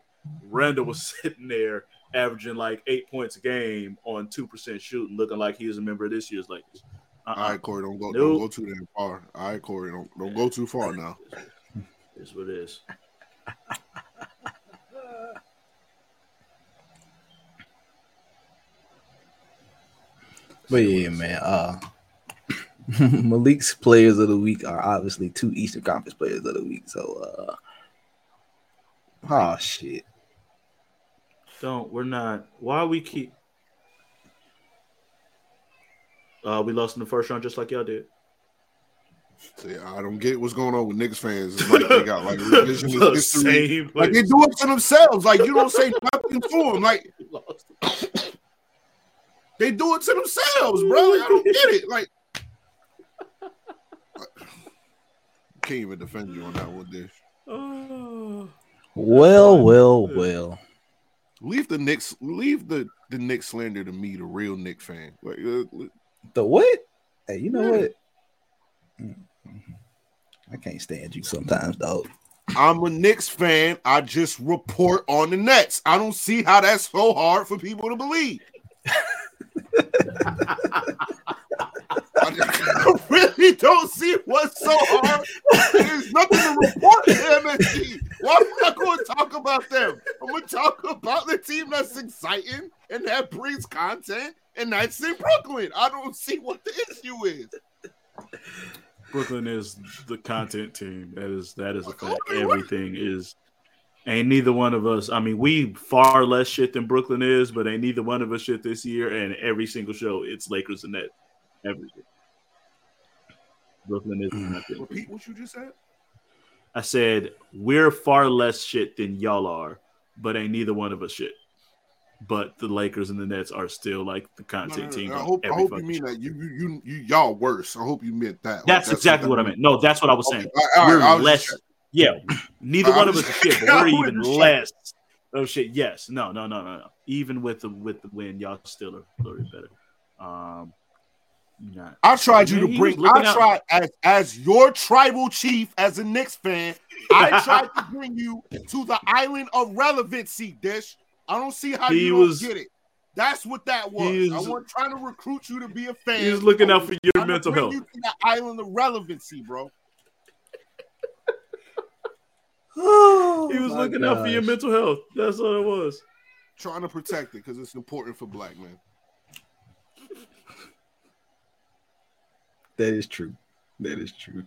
Randall was [laughs] sitting there averaging like eight points a game on two percent shooting, looking like he was a member of this year's Lakers. Uh-uh. All right, Corey, don't go, Nope. don't go too damn far. All right, Corey, don't don't go too far now. [laughs] Is what it is. But yeah, man. Uh [laughs] Malik's players of the week are obviously two Eastern Conference players of the week. So uh oh shit. Don't we're not. Why we keep? Uh, we lost in the first round just like y'all did. See, I don't get what's going on with Knicks fans. It's like they got like [laughs] revisionist The history. same Like they do it to themselves. Like you don't say [laughs] nothing to them. Like they do it to themselves, bro. Like, I don't get it. Like can't even defend you on that one, Dish. Oh. Well, well, well. Leave the Knicks. Leave the the Knicks slander to me, the real Knicks fan. Like uh, The what? Hey, you know Yeah. what? I can't stand you sometimes, dog. I'm a Knicks fan. I just report on the Nets. I don't see how that's so hard for people to believe. [laughs] I [laughs] really don't see what's so hard. There's nothing to report to MSG. Why am I going to talk about them? I'm going to talk about the team that's exciting and that brings content, and that's in Brooklyn. I don't see what the issue is. Brooklyn is the content team. That is that is a fact. Everything is. Ain't neither one of us. I mean, we far less shit than Brooklyn is, but ain't neither one of us shit this year. And every single show, it's Lakers and Nets. Everything. Brooklyn is nothing. Repeat what you just said. I said we're far less shit than y'all are, but ain't neither one of us shit. But the Lakers and the Nets are still like the No, no, content no, team. I hope, I hope you mean show. that you, you you you y'all worse. I hope you meant that. Like, That's, exactly what I meant. No, that's what I was Okay, saying. all right, all we're right, less. just- Yeah, neither one of us shit, but [laughs] we're even less. Oh shit! Yes, no, no, no, no, no. Even with the with the win, y'all still are a little bit better. Um, not. I tried you Man, to bring. I out- tried as as your tribal chief, as a Knicks fan. I [laughs] tried to bring you to the island of relevancy. Dish. I don't see how He you don't was- get it. That's what that was. he I was- was trying to recruit you to be a fan. He's looking out for your trying to mental bring health. You to the island of relevancy, bro. Oh, He was my looking out for your mental health. That's all it was. Trying to protect it because it's important for black men. That is true. That is true.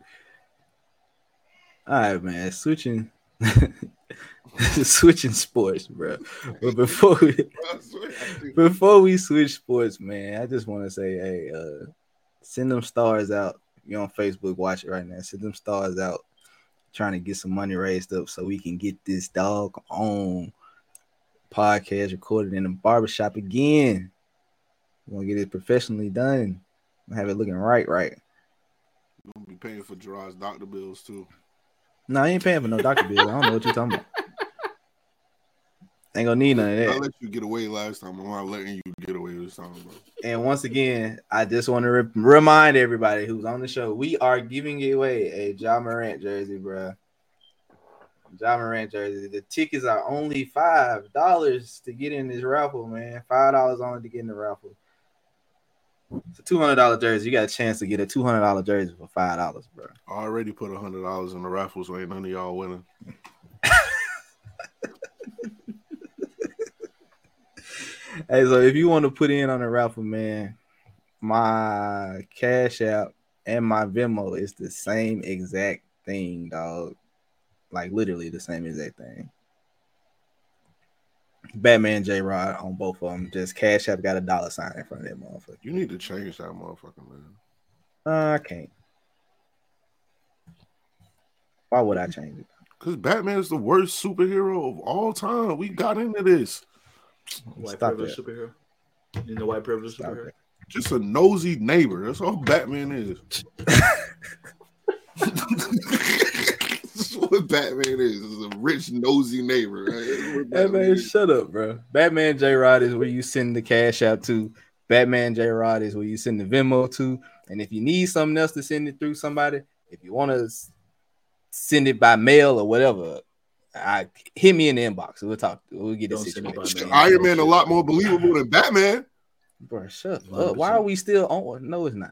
All right, man. Switching, [laughs] switching sports, bro. But before we [laughs] before we switch sports, man, I just want to say, hey, uh, send them stars out. You on Facebook, watch it right now. Send them stars out. Trying to get some money raised up so we can get this dog on podcast recorded in the barbershop again. We're gonna get it professionally done. Have it looking right, right. I'm gonna be paying for Jarrod's doctor bills too. No, I ain't paying for no doctor bills. I don't know what you're talking about. Ain't gonna need none of that. I let you get away last time. I'm not letting you get away this time, bro. And once again, I just want to re- remind everybody who's on the show, we are giving away a Ja Morant jersey, bro. Ja Morant jersey. The tickets are only five dollars to get in this raffle, man. Five dollars only to get in the raffle. It's a two hundred dollar jersey. You got a chance to get a two hundred dollar jersey for five dollars, bro. I already put a hundred dollars in the raffle, so ain't none of y'all winning. [laughs] Hey, so if you want to put in on a raffle, man, my Cash App and my Venmo is the same exact thing, dog. Like literally the same exact thing. Batman J Rod on both of them. Just Cash App got a dollar sign in front of that motherfucker. You need to change that motherfucker, man. Uh, I can't. Why would I change it? Because Batman is the worst superhero of all time. We got into this. White Stop privilege that. superhero. You know, white privilege Stop superhero. it. Just a nosy neighbor. That's all Batman is. [laughs] [laughs] That's [laughs] what Batman is. Is a rich, nosy neighbor. Right? That's Hey Batman man, is. shut up, bro. Batman J Rod is where you send the cash out to. Batman J Rod is where you send the Venmo to. And if you need something else to send it through somebody, if you want to send it by mail or whatever, I hit me in the inbox. We'll talk. We'll get this it by situation. mail. Iron Man a lot more believable than Batman. Bro, shut up. Why are we still on? No, it's not.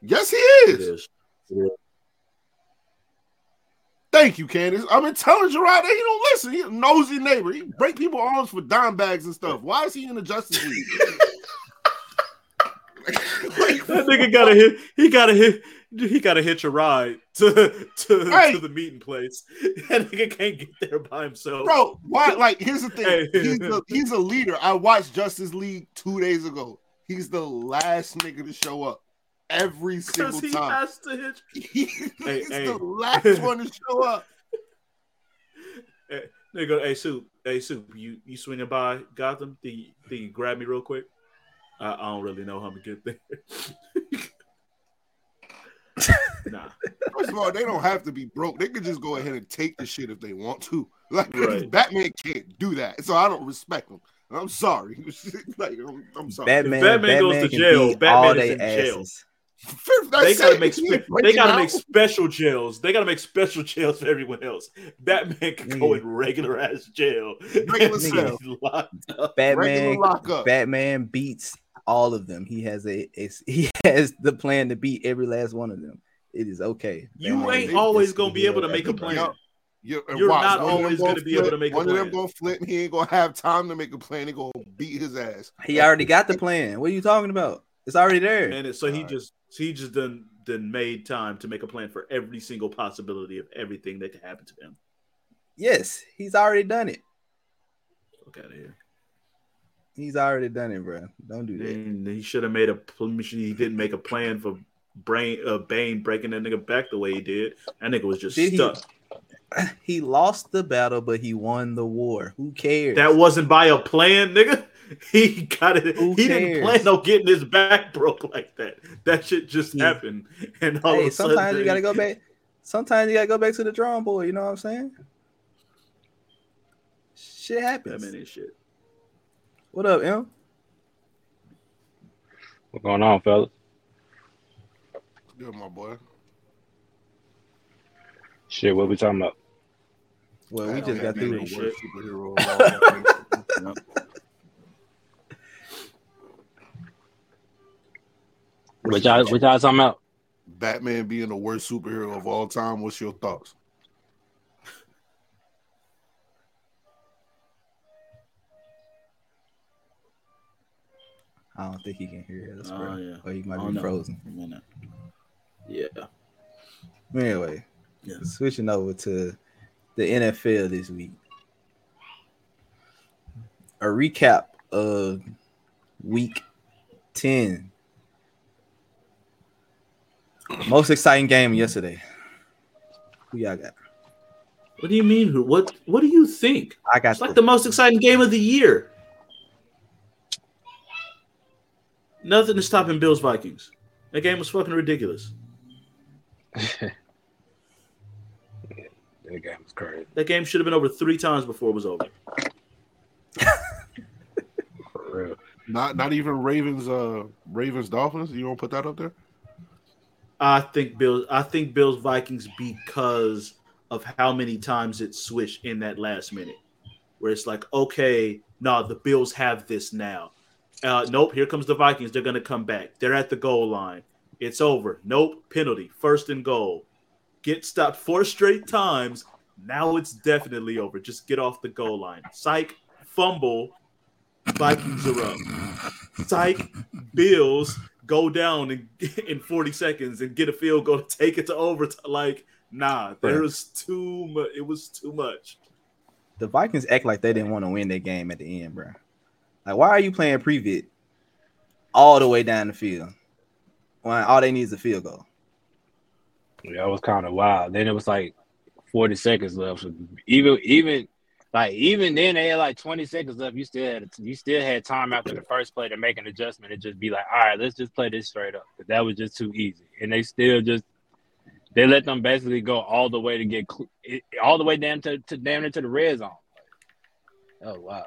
Yes, he It is. is. Thank you, Candace. I've been telling Jarrod that he don't listen. He's a nosy neighbor. He break people arms for dime bags and stuff. Why is he in the Justice League? Like, [laughs] That nigga gotta hit. He gotta hit. He gotta hitch a ride to to, Hey. to the meeting place. [laughs] That nigga can't get there by himself. bro, why? Like, here's the thing. Hey. He's a, he's a leader. I watched Justice League two days ago. He's the last nigga to show up every [laughs] because single he time. has to hitch. [laughs] He's Hey, hey. the last [laughs] one to show up. Hey, nigga, hey soup, hey soup. You you swinging by Gotham? Think you, think you grab me real quick? I, I don't really know how to get there. nah, First of all, they don't have to be broke. They could just go ahead and take the shit if they want to. Like Right. Batman can't do that, so I don't respect them. I'm sorry. like, I'm, I'm sorry. Batman, Batman goes to jail, beat Batman all is in jail. asses. That's they gotta make spe- they gotta out. make special jails. They gotta make special jails for everyone else. Batman can go Nigga. in regular ass jail. Regular cell. be locked up. Batman, regular. Batman beats all of them. He has a, a he [laughs] has the plan to beat every last one of them. It is okay. You Batman ain't always gonna be able to make a Yup. plan. You're, You're not one always gonna gonna be able to make a One of them gonna flip. He ain't gonna have time to make a plan. They gonna beat his ass. He already got the plan. What are you talking about? It's already there. And it, so he Alright. just he just done done made time to make a plan for every single possibility of everything that could happen to him. Yes, he's already done it. Look out of here. He's already done it, bro. Don't do that. And he should have made a he didn't make a plan for brain uh, Bane breaking that nigga back the way he did. That nigga was just Did he- stuck. [sighs] He lost the battle, but he won the war. Who cares? That wasn't by a plan, nigga. [laughs] He got it. Who he didn't plan on getting his back broke like that. That shit just Yeah. happened. And all hey, of a sudden, sometimes you gotta go back. Sometimes you gotta go back to the drawing board. You know what I'm saying? Shit happens. Batman ain't shit. What up, M? What's going on, fellas? Good, my boy. Shit, what we talking about? Well, we Batman just got being through. the Shit. worst superhero [laughs] of all time. What y'all, what y'all talking about? Batman being the worst superhero of all time. What's your thoughts? I don't think he can hear us, Oh, bro. yeah. Or he might Oh, be no. frozen. A minute. Yeah. Anyway, Yeah. switching over to the NFL this week. A recap of week 10. Most exciting game yesterday. Who y'all got? What do you mean? who- What What do you think? I got It's like the most exciting game of the year. Nothing is stopping Bills Vikings. That game was fucking ridiculous. That game was crazy. That game should have been over three times before it was over. [laughs] For real. Not not even Ravens. Uh, Ravens Dolphins. You don't put that up there. I think Bills. I think Bills Vikings because of how many times it switched in that last minute, where it's like, okay, nah, the Bills have this now. Uh, nope. Here comes the Vikings. They're gonna come back. They're at the goal line. It's over. Nope. Penalty. First and goal. Get stopped four straight times. Now it's definitely over. Just get off the goal line. Psych. Fumble. Vikings are up. Psych. Bills go down in, [laughs] in 40 seconds and get a field goal to take it to overtime. Like, nah, there was too much. It was too much. The Vikings act like they didn't want to win that game at the end, bro. Like, why are you playing prevent all the way down the field? When all they need is a field goal. Yeah, it was kind of wild. Then it was like 40 seconds left. So even even like even then they had like 20 seconds left. You still had you still had time after the first play to make an adjustment and just be like, all right, let's just play this straight up. But that was just too easy. And they still just they let them basically go all the way to get all the way down to, to down into the red zone. Oh wow.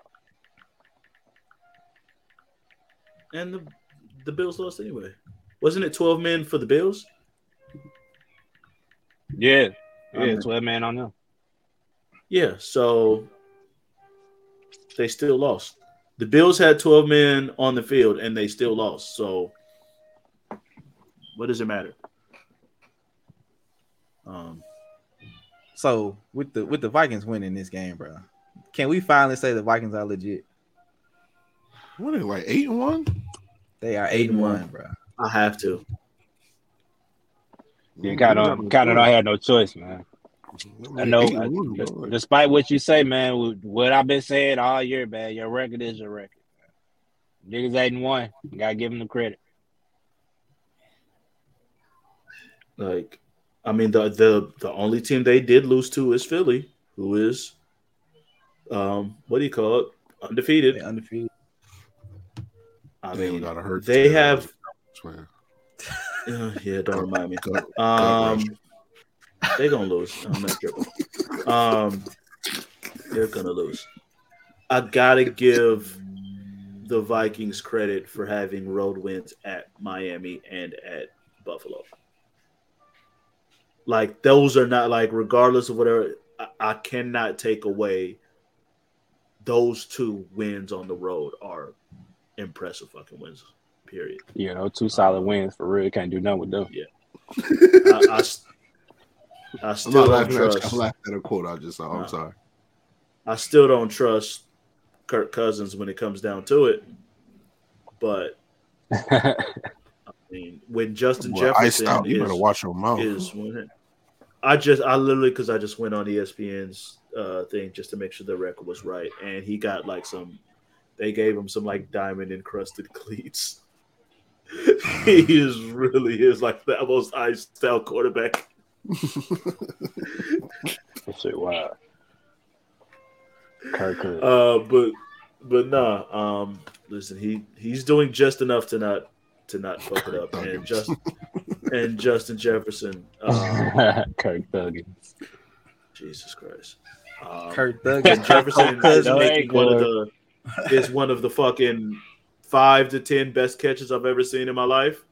And the the Bills lost anyway. Wasn't it 12 men for the Bills? Yeah. Yeah, Um, 12 man on them. Yeah, so they still lost. The Bills had 12 men on the field and they still lost. So what does it matter? Um, So with the with the Vikings winning this game, bro, can we finally say the Vikings are legit? What are they like eight and one? They are eight and one, bro. I have to. You kind of kind of don't have no choice, man. I know. I- one, des- bro. despite what you say, man, what I've been saying all year, man, your record is your record. Man. Niggas eight and one. You gotta give them the credit. Like, I mean, the the the only team they did lose to is Philly, who is, um, what do you call it, undefeated. They undefeated. I They mean, gotta hurt they have. Uh, [laughs] yeah, don't remind me. Gut- gut Um, wrench. They're gonna lose. I'm not tripping. Um, they're gonna lose. I gotta give the Vikings credit for having road wins at Miami and at Buffalo. Like those are not like regardless of whatever. I, I cannot take away those two wins on the road are impressive fucking wins. Period. You know, two solid wins for real. Can't do nothing with them. [laughs] I, I, s- I I'm still don't laughing at, trust. I'm laughing at a quote I just saw. I'm sorry. I still don't trust Kirk Cousins when it comes down to it. But [laughs] I mean, when Justin Well, Jefferson out. You is, better watch your mouth. is winning, I just I literally because I just went on ESPN's uh, thing just to make sure the record was right, and he got like some. They gave him some like diamond encrusted [laughs] cleats. [laughs] he is really is like the most iced out quarterback. That shit wild. Kirk Cousins. Uh, but but nah. Um, listen, he he's doing just enough to not to not fuck it up, and just and Justin Jefferson. [laughs] Um, Kirk Thuggins. Jesus Christ. Um, Kirk Thuggins. Jefferson is No, making one of the is one of the fucking five to ten best catches I've ever seen in my life.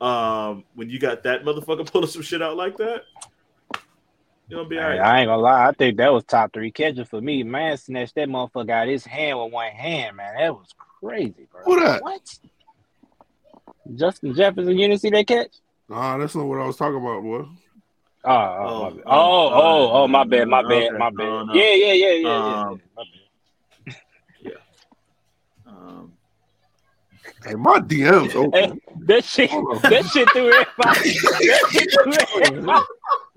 Um, when you got that motherfucker [laughs] pulling some shit out like that, you gonna be all Hey. I ain't gonna lie. I think that was top three catches for me. Man snatched that motherfucker out his hand with one hand, man. That was crazy, bro. Who that? What? Justin Jefferson, you didn't see that catch? Nah, that's not what I was talking about, boy. Oh, oh, my oh, oh, oh, oh, my bad, my okay. bad, my bad. Oh, no. Yeah, yeah, yeah, yeah, yeah. Um, My bad. Um, Hey, my DM's Hey, open. that shit, Hold that shit threw everybody. That shit threw [laughs] everybody.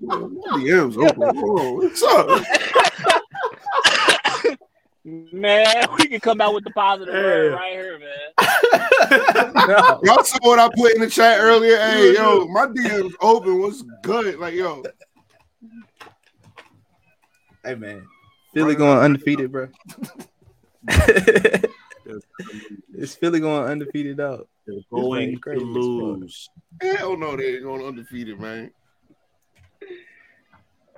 My DM's open. Hold on. What's up? Man, we can come out with the positive word right here, man. No. [laughs] Y'all saw what I put in the chat earlier. Hey, yo, my DM's open. What's good? Like, yo, Hey man, Philly going undefeated, bro. [laughs] It's Philly going undefeated out. they're going to crazy as fuck. lose. hell no, they ain't going undefeated, man.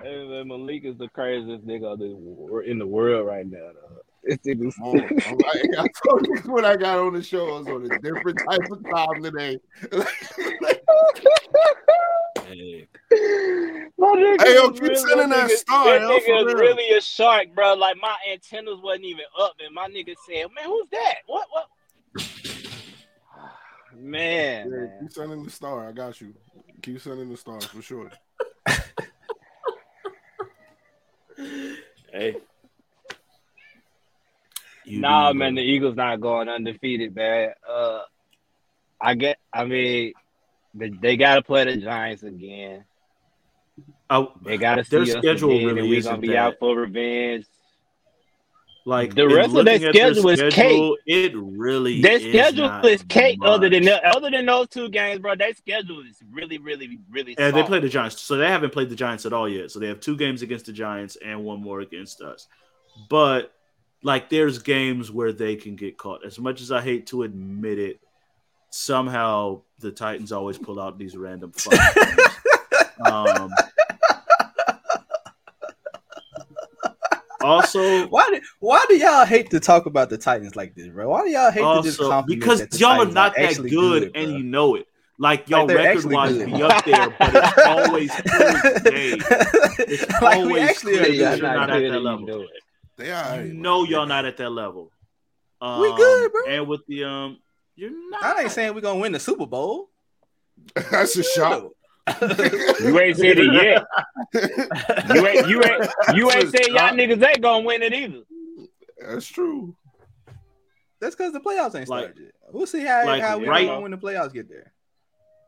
Hey, man, Malik is the craziest nigga of the wor- in the world right now. Though. This nigga's- Oh, I'm like, I told you when I got on the show, I was on a different type of time today. Hey, Hey, yo, is keep sending that nigga- star, That yo, nigga is really a shark, bro. Like my antennas wasn't even up, and my nigga said, "Man, who's that? What? What?" [sighs] Man, Yeah, man. keep sending the star. I got you. Keep sending the star for sure. [laughs] Hey. You Nah, man, the. Eagles not going undefeated, man. Uh, I get. I mean, they, they got to play the Giants again. I- They got to see their schedule again, really we're gonna be that. out for revenge. like the rest of their their schedule is schedule, It really Their is schedule not is cake. Other than much. that, other than those two games, bro, their schedule is really, really, really. And they play the Giants, so they haven't played the Giants at all yet. So they have two games against the Giants and one more against us. But like, there's games where they can get caught. As much as I hate to admit it, somehow the Titans always pull out these random. [laughs] um, also, Why do why do y'all hate to talk about the Titans like this, bro? Why do y'all hate to just compliment because y'all are not that actually good, and you know it. Like y'all they're record wise be up there, but it's [laughs] always. [laughs] It's like always actually clear that you're not good at that level. Do it. They are. You know y'all not at that level. Um, We good, bro. And with the um, you're not. I ain't saying we're gonna win the Super Bowl. [laughs] That's a shot. You ain't said it yet. You ain't. You ain't. You ain't said y'all niggas ain't gonna win it either. That's true. That's because the playoffs ain't Like- started yet. We'll see how, like how we right- gonna when the playoffs get there.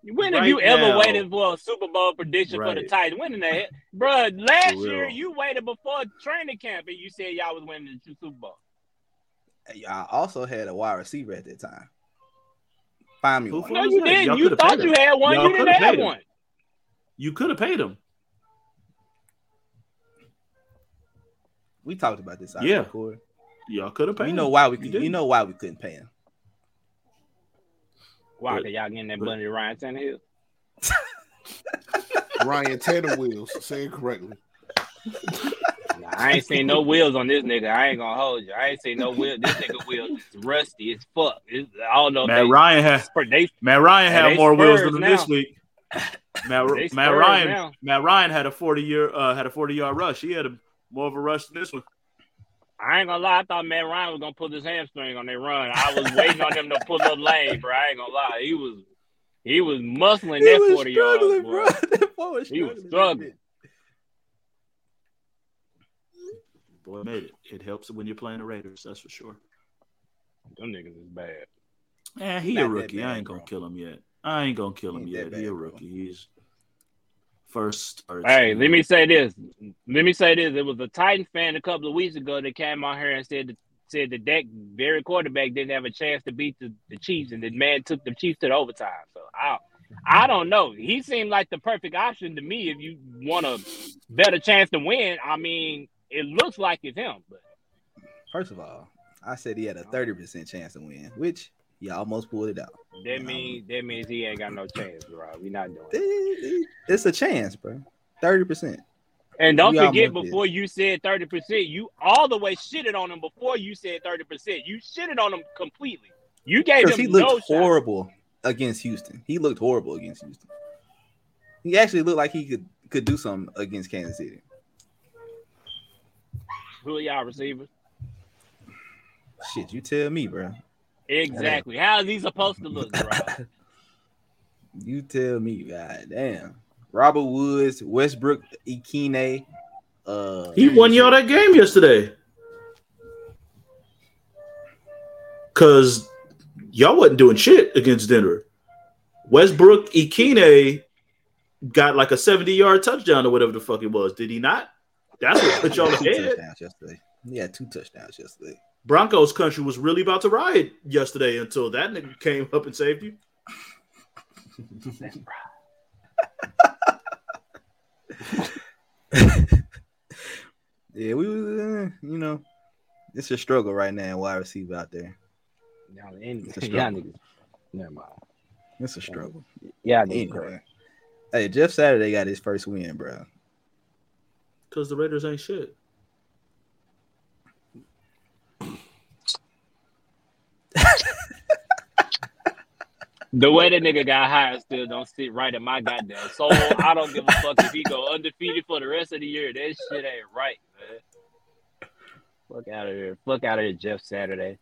When Right have you ever waited for a Super Bowl prediction for the Right. Titans winning that? Bruh, last year you waited before training camp and you said y'all was winning the Super Bowl. I also had a wide receiver at that time. Find me Who one. No, you didn't. Y'all You could've thought you had one. Y'all you didn't could've him. one. You could have paid him. We talked about this. Yeah. Corey. Y'all could have paid You him. know why we You could, didn't. you know why we couldn't pay him. Why? But- Cause y'all getting that but- money to Ryan Tannehill. [laughs] Ryan Tanner wheels. Say it correctly. Nah, I ain't seen no wheels on this nigga. I ain't gonna hold you. I ain't seen no wheels. This nigga wheels is rusty as fuck. It's, I don't know. if Matt they- Ryan had They, Matt Ryan Hey, had more wheels than now. this week. [laughs] Matt, Matt Ryan now. Matt Ryan had a forty year uh, had a forty yard rush. He had a, more of a rush than this one. I ain't gonna lie. I thought Matt Ryan was gonna pull his hamstring on their run. I was waiting on him to pull up lane, bro. I ain't gonna lie. He was he was muscling He that was forty yards, struggling, bro. [laughs] That boy was He was struggling. struggling. Boy, made it. It helps when you're playing the Raiders. That's for sure. Them niggas is bad. Man, he Not a that rookie. I ain't gonna bro. kill him yet. I ain't gonna kill him Ain't yet. bad, he a bro. rookie. He's first. starts. Hey, let me say this. Let me say this. It was a Titan fan a couple of weeks ago that came on here and said that said that that very quarterback didn't have a chance to beat the, the Chiefs, and the man took the Chiefs to the overtime. So I I don't know. He seemed like the perfect option to me if you want a better chance to win. I mean, it looks like it's him, but First of all, I said he had a thirty percent chance to win, which he almost pulled it out. that means that means he ain't got no chance, bro. We not doing it. It- it- It's a chance, bro. Thirty percent. And don't We forget, almost did. before you said 30%, you all the way shitted on him before you said 30%. You shitted on him completely. You gave Because him he looked no shot. horrible against Houston. He looked horrible against Houston. He actually looked like he could could do something against Kansas City. Who are y'all receivers? Shit, you tell me, bro. Exactly. How is he supposed to look, bro? [laughs] You tell me, god damn. Robert Woods, Westbrook, Ikhine, uh He won y'all that game yesterday. Cause y'all wasn't doing shit against Denver. Westbrook Ikhine got like a 70 yard touchdown or whatever the fuck it was. Did he not? That's what put y'all two ahead. touchdowns yesterday. He had two touchdowns yesterday. Broncos country was really about to riot yesterday until that nigga came up and saved you. [laughs] Yeah, we was uh, you know, it's a struggle right now in wide receiver out there. Y'all, any- It's a [laughs] y'all struggle. niggas. Never mind. It's a struggle. Yeah, niggas. Anyway. Hey, Jeff Saturday got his first win, bro. Cause the Raiders ain't shit. The way that nigga got hired still don't sit right in my goddamn soul. I don't give a fuck if he go [laughs] undefeated for the rest of the year. That shit ain't right, man. Fuck out of here. Fuck out of here, Jeff Saturday.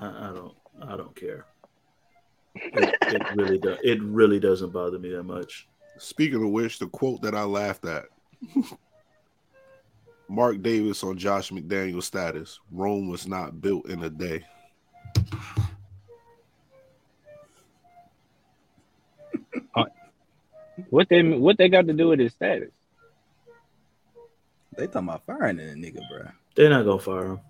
I, I don't. I don't care. It, it really does. It really doesn't bother me that much. Speaking of which, the quote that I laughed at. [laughs] Mark Davis on Josh McDaniel's status. Rome was not built in a day. [laughs] What they what they got to do with his status? They talking about firing that nigga, bro. They're not gonna fire him.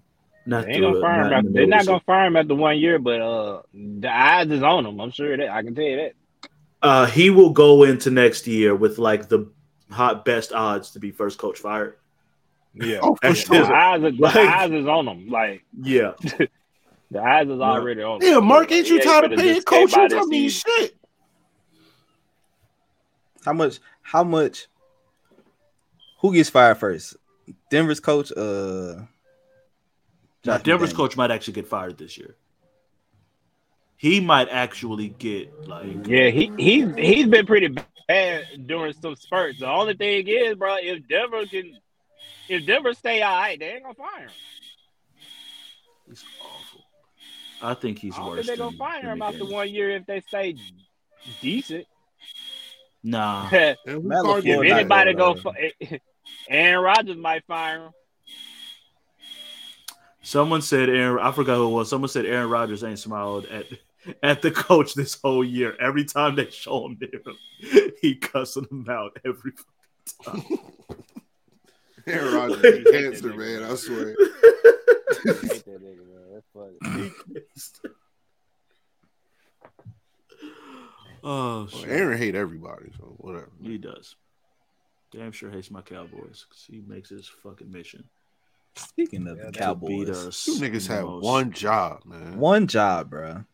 Not They ain't gonna fire him. not After, the they're not gonna fire him after one year, but uh, the eyes is on him. I'm sure that I can tell you that. Uh, he will go into next year with like the hot best odds to be first coach fired. Yeah, Oh, for sure. the eyes, are, the Like- eyes is on him. Like Yeah, [laughs] the eyes is already on. him. Yeah, Mark, ain't you He tired of paying just skate by coaches? I mean, season. shit. How much? How much? Who gets fired first? Denver's coach. Uh, now Denver's McDaniels. coach might actually get fired this year. He might actually get like Yeah, he he's he's been pretty bad during some spurts. The only thing is, bro, if Denver can, if Denver stay all right, they ain't gonna fire him. he's awful. I think he's I don't worse. think they gonna than- fire him after one year if they stay decent. Nah, [laughs] if And who Matt called LaFleur you not that? anybody go, fi- [laughs] Aaron Rodgers might fire him. Someone said Aaron. I forgot who it was. Someone said Aaron Rodgers ain't smiled at [laughs] at the coach this whole year. Every time they show him him, he cussing them out every fucking time. [laughs] Aaron Rodgers is cancer, man. I swear. [laughs] I hate that nigga, man. That's funny. oh Well, shit, Aaron hate everybody, so whatever. he does. Damn sure hates my Cowboys because he makes his fucking mission Speaking of Yeah, the they beat Cowboys, us. You niggas in have most- one job, man. one job, bro.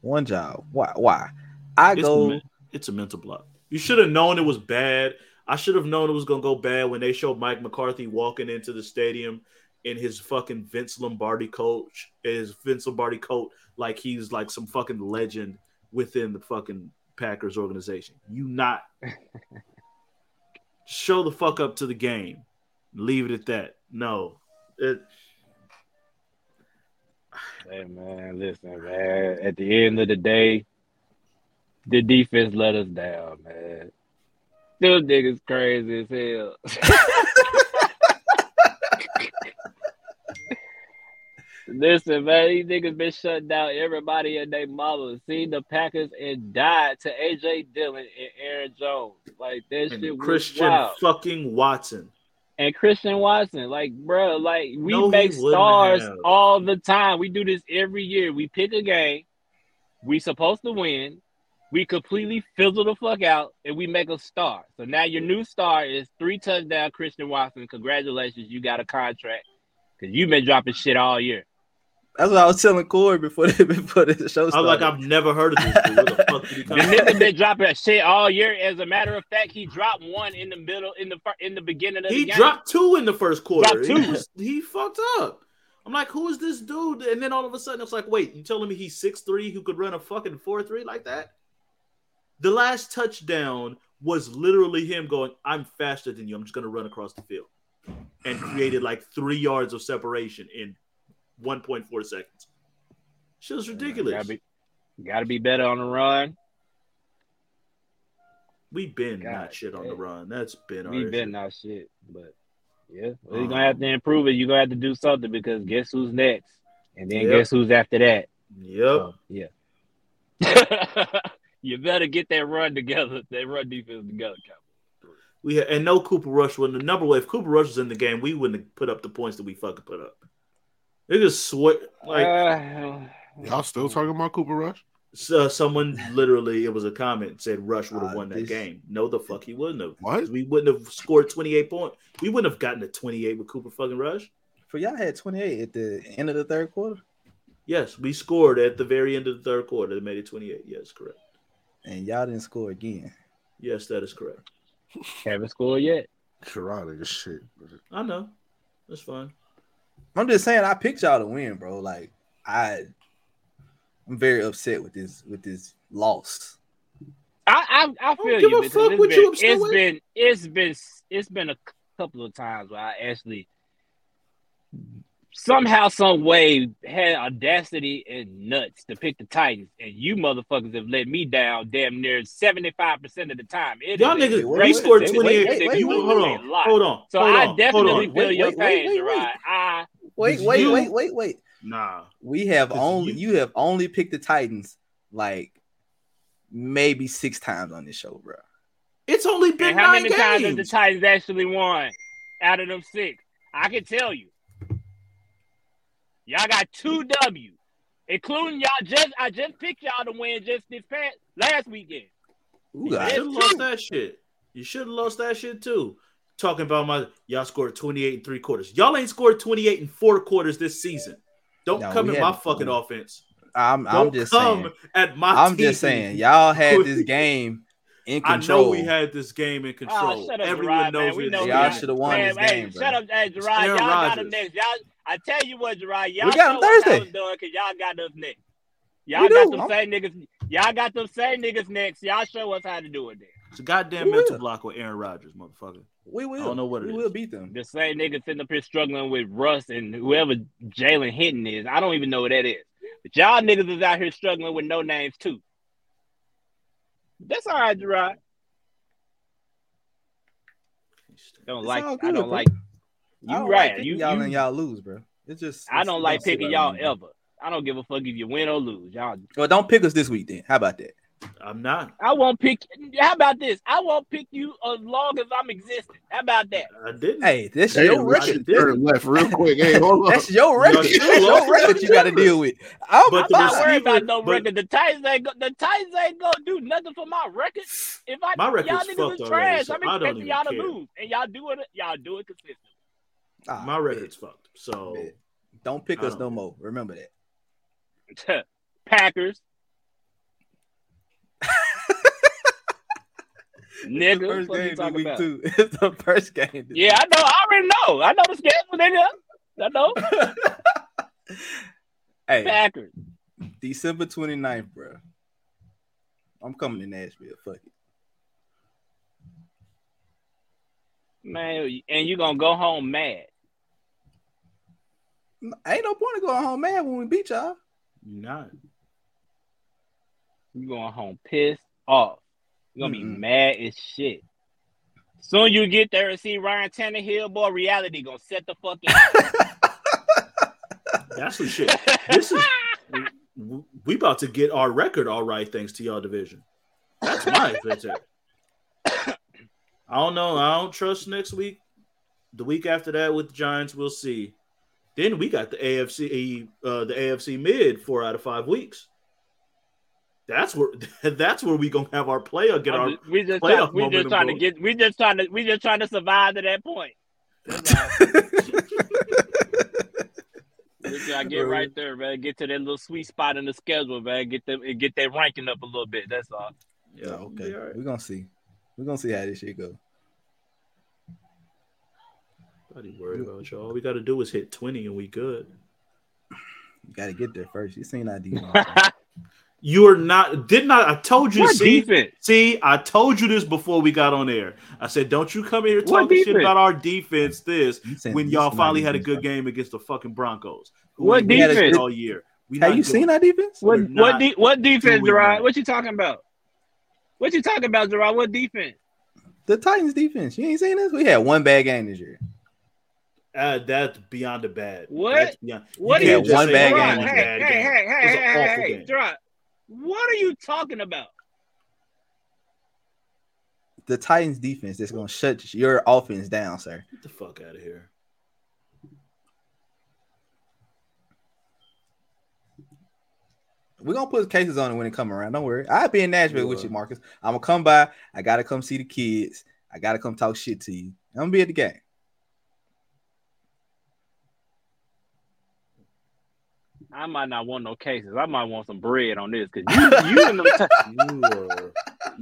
One job. Why? Why? I It's, go. a, it's a mental block. You should have known it was bad. I should have known it was gonna go bad when they showed Mike McCarthy walking into the stadium in his fucking Vince Lombardi coach, his Vince Lombardi coat, like he's like some fucking legend within the fucking Packers organization. You not [laughs] show the fuck up to the game. Leave it at that. No. It, Hey man, listen, man. At the end of the day, the defense let us down, man. Those niggas crazy as hell. [laughs] Listen, man, these niggas been shutting down everybody and their mama. Seen the Packers and died to AJ Dillon and Aaron Jones. Like that and shit was Christian wild. fucking Watson. and Christian Watson. Like, bro, like we No, make stars have. all the time. We do this every year. We pick a game, we supposed to win. We completely fizzle the fuck out, and we make a star. So now your new star is three touchdown Christian Watson. Congratulations, you got a contract because you've been dropping shit all year. That's what I was telling Corey before [laughs] the, before the show started. I was like, I've never heard of this dude. Where the [laughs] fuck did he The nigga been dropping shit all year. As a matter of fact, he dropped one in the middle, in the in the beginning of He the game. He dropped two in the first quarter. Dropped He, two. was- he fucked up. I'm like, who is this dude? And then all of a sudden, it's like, wait, you telling me he's 6'3 who could run a fucking 4'3 like that? The last touchdown was literally him going, I'm faster than you. I'm just going to run across the field. And created like three yards of separation in 1.4 seconds. Shit was ridiculous. Gotta be, gotta be better on the run. We've been God not shit on the run. That's been our We've been not shit, but yeah, well, you're Um, gonna have to improve it. You're gonna have to do something because guess who's next, and then Yep. guess who's after that. Yep. So, yeah, [laughs] you better get that run together, that run defense together. Cowboys. We had, and no Cooper Rush wouldn't. The number one, if Cooper Rush was in the game, we wouldn't have put up the points that we fucking put up. They just sweat like Uh, Y'all still talking about Cooper Rush? so someone literally. It was a comment said Rush would have Uh, won that this- game. No, the fuck he wouldn't have. What? We wouldn't have scored twenty eight points. We wouldn't have gotten to twenty eight with Cooper fucking Rush. for y'all had 28 at the end of the third quarter, Yes, we scored at the very end of the third quarter. They made it twenty eight. Yes, correct. And y'all didn't score again. Yes, that is correct. haven't scored yet. Karate is shit. I know. That's fine. I'm just saying, I picked y'all to win, bro. Like I, I'm very upset with this with this loss. I I, I feel give you a because fuck it's what been, you upset it's with. been it's been it's been a couple of times where I actually somehow, some way, had audacity and nuts to pick the Titans, and you motherfuckers have let me down damn near seventy five percent of the time. It Y'all niggas, we scored success. twenty wait, eight. wait, wait, You hold on, hold on. So hold I on, definitely hold on. feel Wait, your wait, wait, pain, wait, wait. I Wait, wait, you- wait, wait, wait. Nah, We have only you- you have only picked the Titans like maybe six times on this show, bro. it's only been and how nine many times have the. Titans actually won out of them six? I can tell you. Y'all got two W, including y'all just I just picked y'all to win just this past last weekend. Who You got should have lost that shit. You should have lost that shit too. Talking about my y'all scored 28 and three quarters. Y'all ain't scored 28 and four quarters this season. Don't No, come we in my had- fucking offense. I'm Don't I'm just come saying. at my I'm team. just saying. Y'all had this [laughs] game in I control. know we had this game in ah, control. Oh, shut up, Everyone Jarrod, knows man. We know. Y'all y'all should have won Man, this hey, game, bro. shut up, hey, Jarrod. Y'all got Rodgers. them next. Y'all, I tell you what, Jarrod. Y'all We got show them what y'all was doing because y'all got us next. Y'all We got do. them I'm- same niggas. Y'all got them same niggas next. Y'all show us how to do it. Then It's a goddamn We mental will. block with Aaron Rodgers, motherfucker. We will. I don't know what it we is. will beat them. the same niggas sitting up here struggling with Russ and whoever Jalen Hinton is. I don't even know what that is. But y'all niggas is out here struggling with no names too. That's all right, Jarrod. Don't It's like. all I don't bro. like. I You right. Like you, y'all you and y'all lose, bro. It's just. I don't it like sit picking y'all with me, bro. ever. I don't give a fuck if you win or lose. Y'all, Well, don't pick us this week then. How about that? I'm not. I won't pick. How about this? I won't pick you as long as I'm existing. How about that? I didn't. Hey, that's Hey, your Richard record. did. turned left real quick. Hey, hold [laughs] on. That's your record. still That's your record you got to deal with. I'm, But I'm not not worried about no but- record. The Titans ain't go, the Titans ain't gonna do nothing for my record. If I My y'all niggas fucked is already, trash, so I'm I don't expecting y'all to care. lose, and y'all do it. Y'all do it consistently. Ah, My record's fucked. So bet. Don't pick I us don't no more. Remember that. [laughs] Packers. [laughs] Nigga, First what you game of talking week about? two. [laughs] It's the first game. this Yeah, I know. I already know. I know the schedule, nigga. I know. hey, Packers. December 29th, bro. I'm coming to Nashville. Fuck it. Man, and you gonna go home mad. Ain't no point in going home mad when we beat y'all. you're not. You going home pissed off. You gonna Mm-mm. be mad as shit. Soon you get there and see Ryan Tannehill, boy, reality gonna set the fuck in. [laughs] That's some shit. This is we about to get our record all right thanks to y'all division. That's my [laughs] adventure. I don't know. I don't trust next week. The week after that with the Giants, we'll see. Then we got the AFC, uh, the AFC mid four out of five weeks. That's where [laughs] that's where we gonna have our player get our we just playoff try, we just trying to get we just trying to we just trying to survive to that point. That's all. We [laughs] gotta get right there, man. Get to that little sweet spot in the schedule, man. Get them get that ranking up a little bit. That's all. Yeah, okay. okay. We're gonna see. We're gonna see how this shit go. Not even worried about y'all. All we got to do is hit twenty and we good. You gotta get there first. You seen that [laughs] defense. You are not. Didn't I? I told you. What see, defense? see, I told you this before we got on air. I said, don't you come in here What talking shit defense? about our defense. This when you y'all finally had a good bro. game against the fucking Broncos. What ain't been shit defense? all year? We Have you doing seen it. that defense? What We're what de- what defense, Jarrod? What you talking about? What you talking about, Jarrod? What defense? The Titans defense. You ain't seen this? We had one bad game this year. Uh, that's beyond the bad. What? That's beyond. What you are you can't just one say bad game. Hey, bad hey, game. hey, It was hey, hey, hey, game. Jarrod. What are you talking about? The Titans defense that's gonna shut your offense down, sir. Get the fuck out of here. We're gonna put cases on it when it come around. Don't worry. I'll be in Nashville You with are. you, Marcus. I'm gonna come by. I gotta come see the kids. I gotta come talk shit to you. I'm gonna be at the game. I might not want no cases. I might want some bread on this because you, you, in them ti- [laughs] You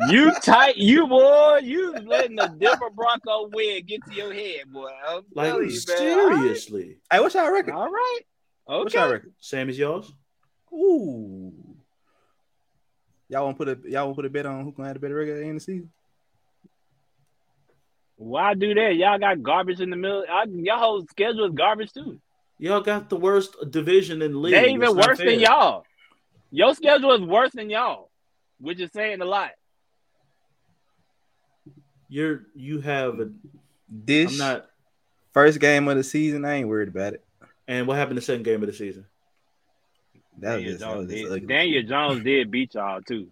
you tight, you boy, you letting the Denver Bronco win get to your head, boy. I'm Like telling you, man. All right. seriously. Hey, what's y'all record? All right. What's y'all Okay. record? Same as yours. Ooh. Y'all want to put a y'all want to put a bet on who gonna have the better record in the season? Why do that? Y'all got garbage in the middle. I, y'all whole schedule is garbage too. Y'all got the worst division in league. They even worse fair. than y'all. Your schedule is worse than y'all, which is saying a lot. You're you have a. This I'm not. first game of the season, I ain't worried about it. And what happened the second game of the season? That was Daniel just, that Jones, was just did, ugly. Daniel Jones did beat y'all too.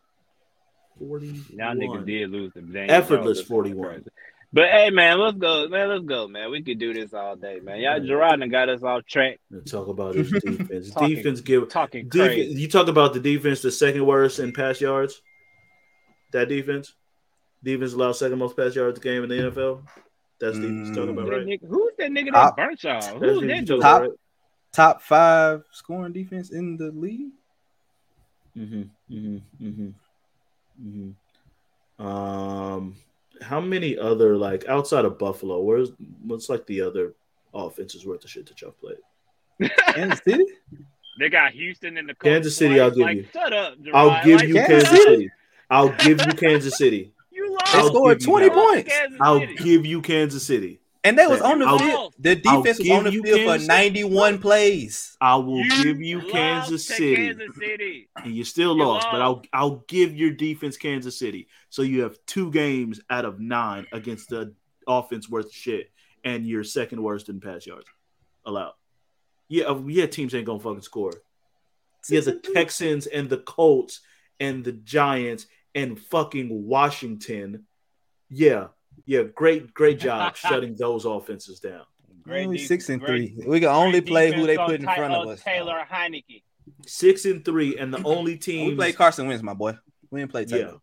Forty. Y'all niggas did lose to Daniel Effortless Jones. 41. But hey, man, let's go, man. Let's go, man. We could do this all day, man. Y'all, Jarrod done got us off track. Talk about his [laughs] defense. Talking- defense give Talking Defen- crazy. you talk about the defense, the second worst in pass yards. That defense, defense allowed second most pass yards a game in the NFL. That's defense Mm. talking about, Who's that right? nigga, who's that nigga that Top- burnt y'all? Who's that defense dude? Top- right? Top five scoring defense in the league. Mm-hmm. Mm-hmm. Mm-hmm. Mm-hmm. Um, how many other like outside of Buffalo? Where's what's like the other offenses worth the shit that y'all played? [laughs] Kansas City. They got Houston in the Kansas City, I'll give like, you. Shut up, Jarrod. I'll give Like, you Kansas Kansas City? City. I'll give you Kansas City. [laughs] You lost. They I'll scored 20 points. I'll give you Kansas City. And they was on the I'll- field. The defense was on the you field for Kansas City. 91 plays. I will You give you Kansas City. Kansas City. and you still You lost, but I'll. I'll give your defense Kansas City. So you have two games out of nine against the offense worth shit, and you're second worst in pass yards allowed. Yeah, uh, yeah, teams ain't gonna fucking score. Yeah, the Texans and the Colts and the Giants and fucking Washington. Yeah, yeah, great, great [laughs] job shutting those offenses down. Only six and great- three. We can only play who they put in Ty- front of uh, us. Taylor Heinicke. Six and three, and the only team [clears throat] We played Carson Wentz, my boy. We didn't play Taylor. Yeah.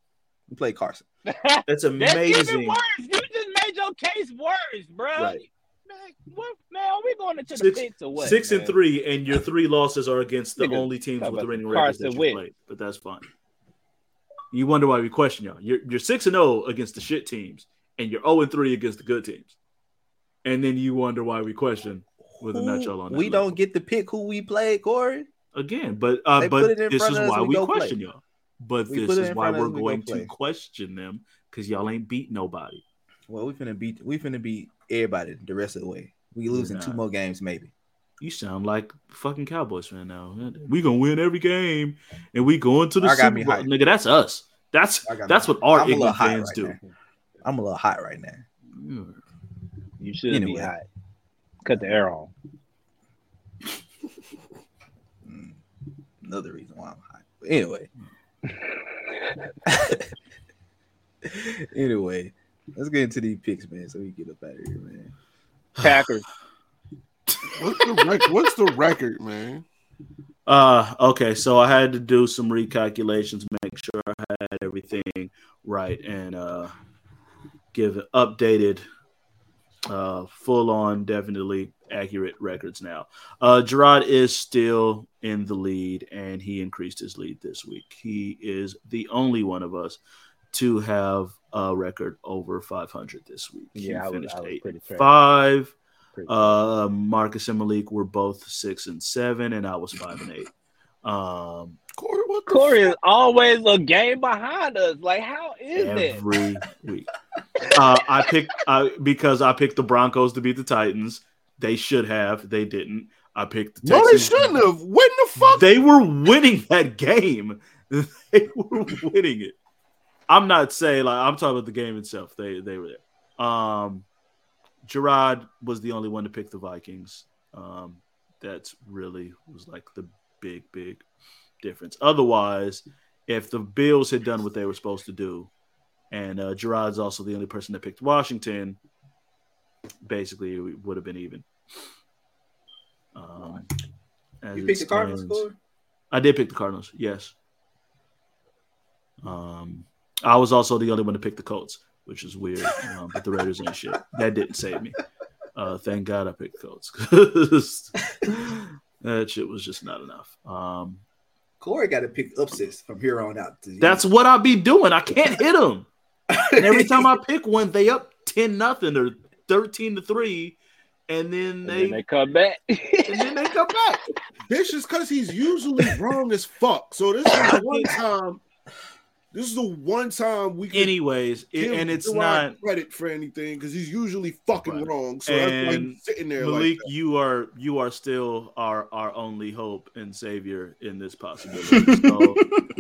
We played Carson. [laughs] That's That's amazing. even worse. You just made your case worse, bro. Right. Man, what, man, are we going into the Six- pits or what? Six and three, and your three losses are against the Nigga, only teams with the about winning records that Carson you Wentz. played. But that's fine. You wonder why we question y'all. You're you're six and zero against the shit teams, and you're zero and three against the good teams. And then you wonder why we question whether or not y'all on that we level. don't get to pick who we play, Corey. again. But uh, but this is us, why we we question play. y'all. But We this is why we're us, we going play. to question them because y'all ain't beat nobody. Well, we finna beat we finna beat everybody the rest of the way. We losing two more games, maybe. You sound like fucking Cowboys fan now. We gonna win every game, and we going to the I Super Bowl, nigga. That's us. That's that's what our I'm a little ignorant fans right do. now. I'm a little hot right now. You should be hot. Cut the air on. Mm, Another reason why I'm hot. But anyway. [laughs] anyway, let's get into these picks, man, so we get up out of here, man. [sighs] Packers. What's the rec- What's the record, man? Uh, okay, so I had to do some recalculations, make sure I had everything right, and uh, give updated, uh, full on, definitely accurate records now. Uh, Jarrod is still in the lead, and he increased his lead this week. He is the only one of us to have a record over 500 this week. Yeah, he I was- I was eight and five. Pretty Uh, Marcus and Malik were both six and seven, and I was five and eight. Um, Corey, what the Corey is always a game behind us. Like, how is it every week. Uh, I picked uh, because I picked the Broncos to beat the Titans. They should have. They didn't. I picked the No, they shouldn't have. When the fuck? They were winning that game. [laughs] They were winning it. I'm not saying like I'm talking about the game itself. They they were there. Um, Jarrod was the only one to pick the Vikings. Um, that's really was like the big big difference. Otherwise, if the Bills had done what they were supposed to do, and uh, Jarrod's also the only person that picked Washington, basically it would have been even. Um, You picked the Cardinals score? I did pick the Cardinals. Yes. Um, I was also the only one to pick the Colts, which is weird. Um, but the Raiders ain't shit. That didn't save me. Uh, thank God I picked the Colts [laughs] that shit was just not enough. Um, Corey got to pick upsets from here on out. that's what I'll be doing. I can't hit them. [laughs] And every time I pick one, they up ten nothing or thirteen to three, and then And they, then they come back. [laughs] and then they come back. Bitch is because he's usually wrong as fuck. So this is [laughs] one time This is the one time we can Anyways, it, and it's not credit for anything because he's usually fucking Right. wrong. So that's And he's sitting there Malik. like you are you are still our our only hope and savior in this possibility. [laughs] So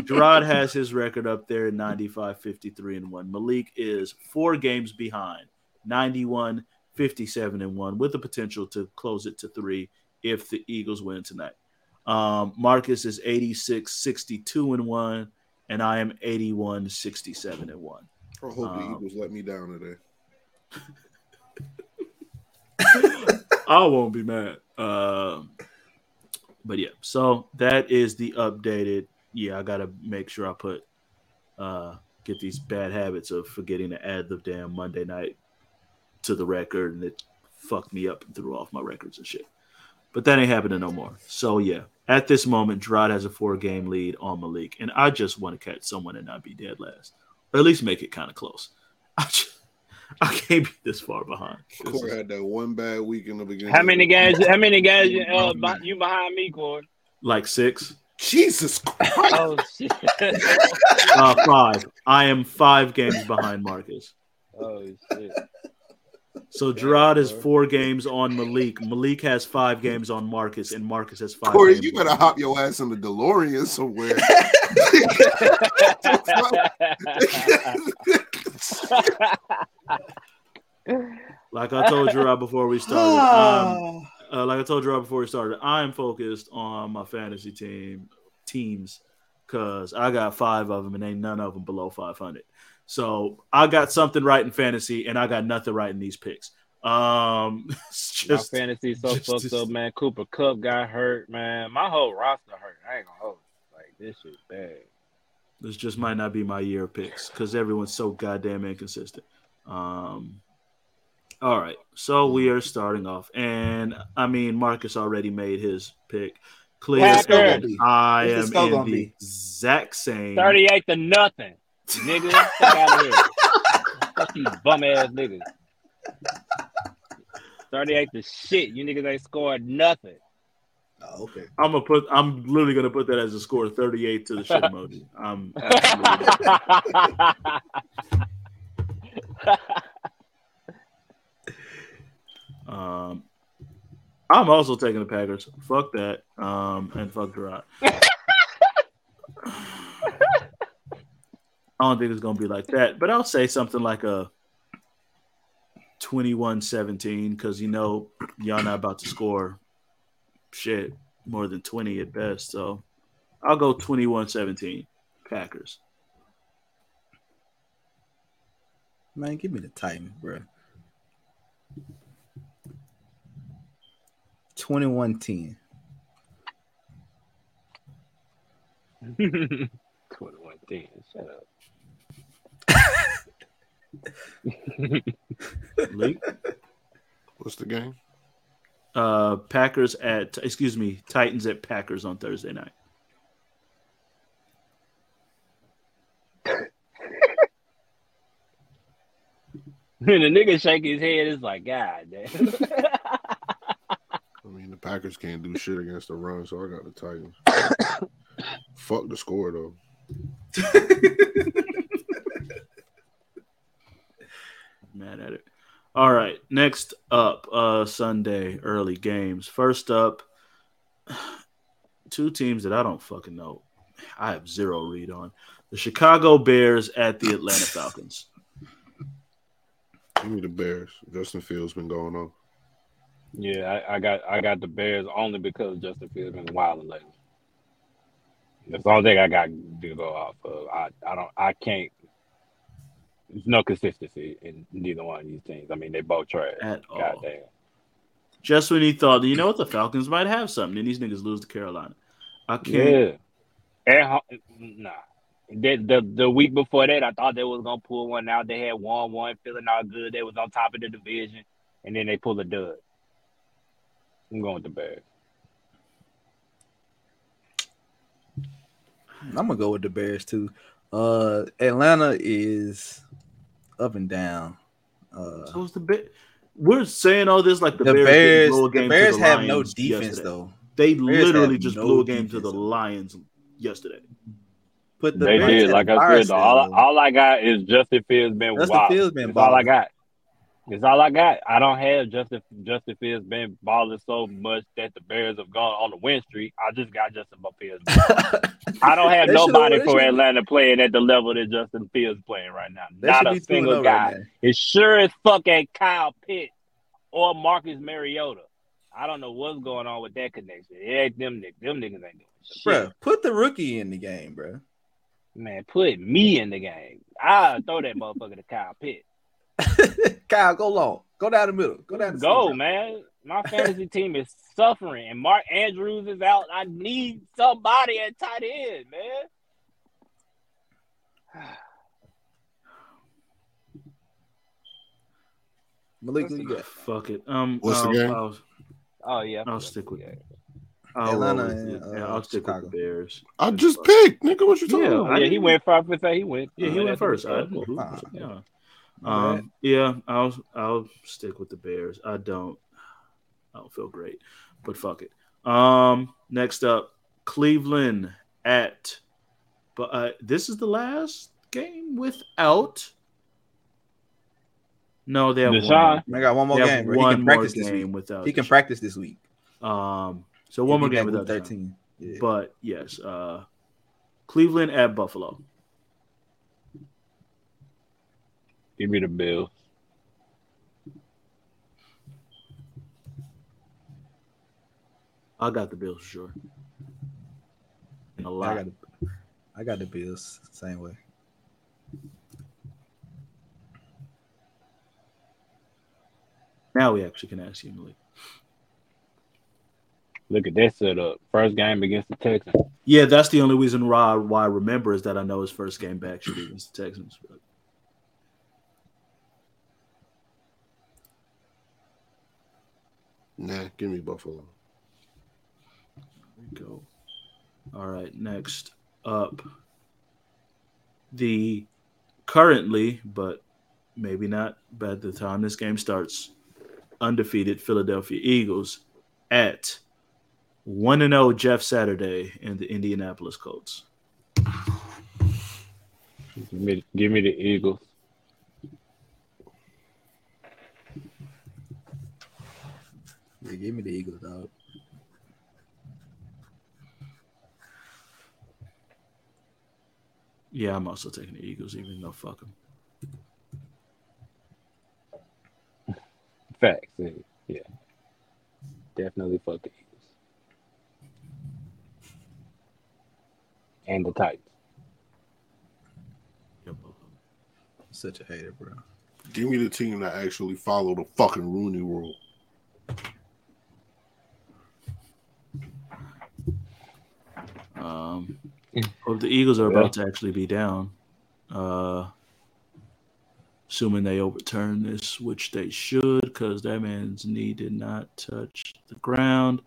Jarrod has his record up there 95, 53, and 1. Malik is four games behind, 91, 57, and 1, with the potential to close it to three if the Eagles win tonight. Um, Marcus is 86, 62, and 1, and I am 81, 67, and 1. I hope the um, Eagles let me down today. [laughs] I won't be mad. Um, but yeah, so that is the updated. Yeah, I gotta make sure I put uh get these bad habits of forgetting to add the damn Monday night to the record, and it fucked me up and threw off my records and shit. But that ain't happening no more. So yeah, at this moment, Jarrod has a four game lead on Malik, and I just want to catch someone and not be dead last, or at least make it kind of close. [laughs] I just, I can't be this far behind. This Corey had that one bad week in the beginning. How many guys? How many guys? You, uh, beh- you behind me, Cord? like six. Jesus Christ. Oh shit! Uh, five. I am five games behind Marcus. oh shit! So Jarrod is four games on Malik. Malik has five games on Marcus, and Marcus has five. Corey, games you on better Malik. hop your ass in the DeLorean somewhere. [laughs] Like I told Jarrod before we started. [sighs] um, uh, like I told Jarrod before we started, I am focused on my fantasy team teams because I got five of them, and ain't none of them below five hundred. So I got something right in fantasy, and I got nothing right in these picks. Um, [laughs] it's My just fantasy so just- fucked just- up, man. Cooper Kupp got hurt, man. My whole roster hurt. I ain't gonna hold. you. Like this is bad. This just might not be my year of picks because everyone's so goddamn inconsistent. Um, all right, so we are starting off, and I mean Marcus already made his pick. Clear, Packers. I am in gonna the be? exact same. Thirty-eight to nothing, nigga. Fuck out of here. Fuck you bum ass niggas. Thirty-eight to shit. You niggas ain't scored nothing. Oh, okay. I'm gonna put. I'm literally gonna put that as a score, 38 to the shit emoji. I'm absolutely. [laughs] Um, I'm also taking the Packers. Fuck that. Um, and fuck Jarrod. [laughs] I don't think it's gonna be like that, but I'll say something like a 21-17 because you know y'all not about to score shit more than 20 at best. So I'll go 21-17 Packers. Man, give me the Titans, bro. 21-10. Twenty-one things. [laughs] Shut up. Lee? What's the game? Uh, Packers at excuse me, Titans at Packers on Thursday night. When the nigga shake his head, it's like, God damn. I mean, the Packers can't do shit against the run, so I got the Titans. [coughs] Fuck the score though. [laughs] Mad at it. All right, next up, uh, Sunday early games. First up, two teams that I don't fucking know. I have zero read on. The Chicago Bears at the Atlanta Falcons. Give me the Bears. Justin Fields been going on. Yeah, I, I got I got the Bears only because Justin Fields been wilding lately. That's the only thing I got to go off of. I, I don't I can't. There's no consistency in neither one of these teams. I mean, they both trash. At all. God damn. Just when he thought, you know what, the Falcons might have something, then these niggas lose to Carolina. I can't. Yeah. At home, nah. The, the the week before that, I thought they was gonna pull one out. They had one one, feeling all good. They was on top of the division, and then they pull a dud. I'm going with the Bears. I'm gonna go with the Bears too. Uh Atlanta is up and down. Uh So it's the Bears. We're saying all this like the, the Bears, Bears, blow a the Bears to the have no defense yesterday. though. They Bears literally just no blew a game to the. Lions yesterday. Put the They Bears did. Like I said, all, all I got is Justin Fields been Justin wild. Fields been That's all I got. It's all I got. I don't have Justin Justin Fields been balling so much that the Bears have gone on the win streak. I just got Justin Fields. [laughs] I don't have nobody for should- Atlanta playing at the level that Justin Fields playing right now. They Not should a be 2-0 single oh guy. now. It sure as fuck ain't Kyle Pitts or Marcus Mariota. I don't know what's going on with that connection. It ain't them niggas. Them niggas ain't doing shit. Bro, put the rookie in the game, bro. Man, put me in the game. I'll throw that motherfucker to Kyle Pitts. [laughs] Kyle, go long. Go down the middle. Go down the Go, center. man. My fantasy team is suffering, and Mark Andrews is out. I need somebody at tight end, man. [sighs] Malik, who you got? Fuck it. Um, What's the I'll, game? I'll, Oh yeah, I'll stick with Yeah. I'll Atlanta roll and, it. uh, Yeah, I'll stick Chicago. with the Bears. I just picked, nigga. What you talking Yeah, about? Yeah, he went five for say he went. Yeah, he Uh, went first. I cool. didn't- Ah, yeah. My Um, yeah, I'll I'll stick with the Bears. I don't I don't feel great, but fuck it. Um, next up, Cleveland at, but uh, this is the last game without. No, they have Deshaun? one. I got one more They game, bro. He one can more practice this game week. without. He can Deshaun. practice this week. Um, so one more He'll game without week Deshaun. thirteen. Yeah. But yes, uh, Cleveland at Buffalo. Give me the Bills. I got the Bills for sure. And a lot. I got the, I got the Bills same way. Now we actually can ask you, Malik. Look at that uh, setup. First game against the Texans. Yeah, that's the only reason why why I remember is that I know his first game back should be against the Texans. But Nah, give me Buffalo. go. All right, next up, the currently, but maybe not by the time this game starts, undefeated Philadelphia Eagles at one and zero Jeff Saturday and the Indianapolis Colts. Give me, give me the Eagles. Yeah, give me the Eagles, dog. Yeah, I'm also taking the Eagles, even though fuck them. Facts. Yeah. yeah. Definitely fuck the Eagles. And the Titans. Such a hater, bro. Give me the team that actually follow the fucking Rooney rule. Hope the Eagles are about to actually be down. Uh, assuming they overturn this, which they should, because that man's knee did not touch the ground.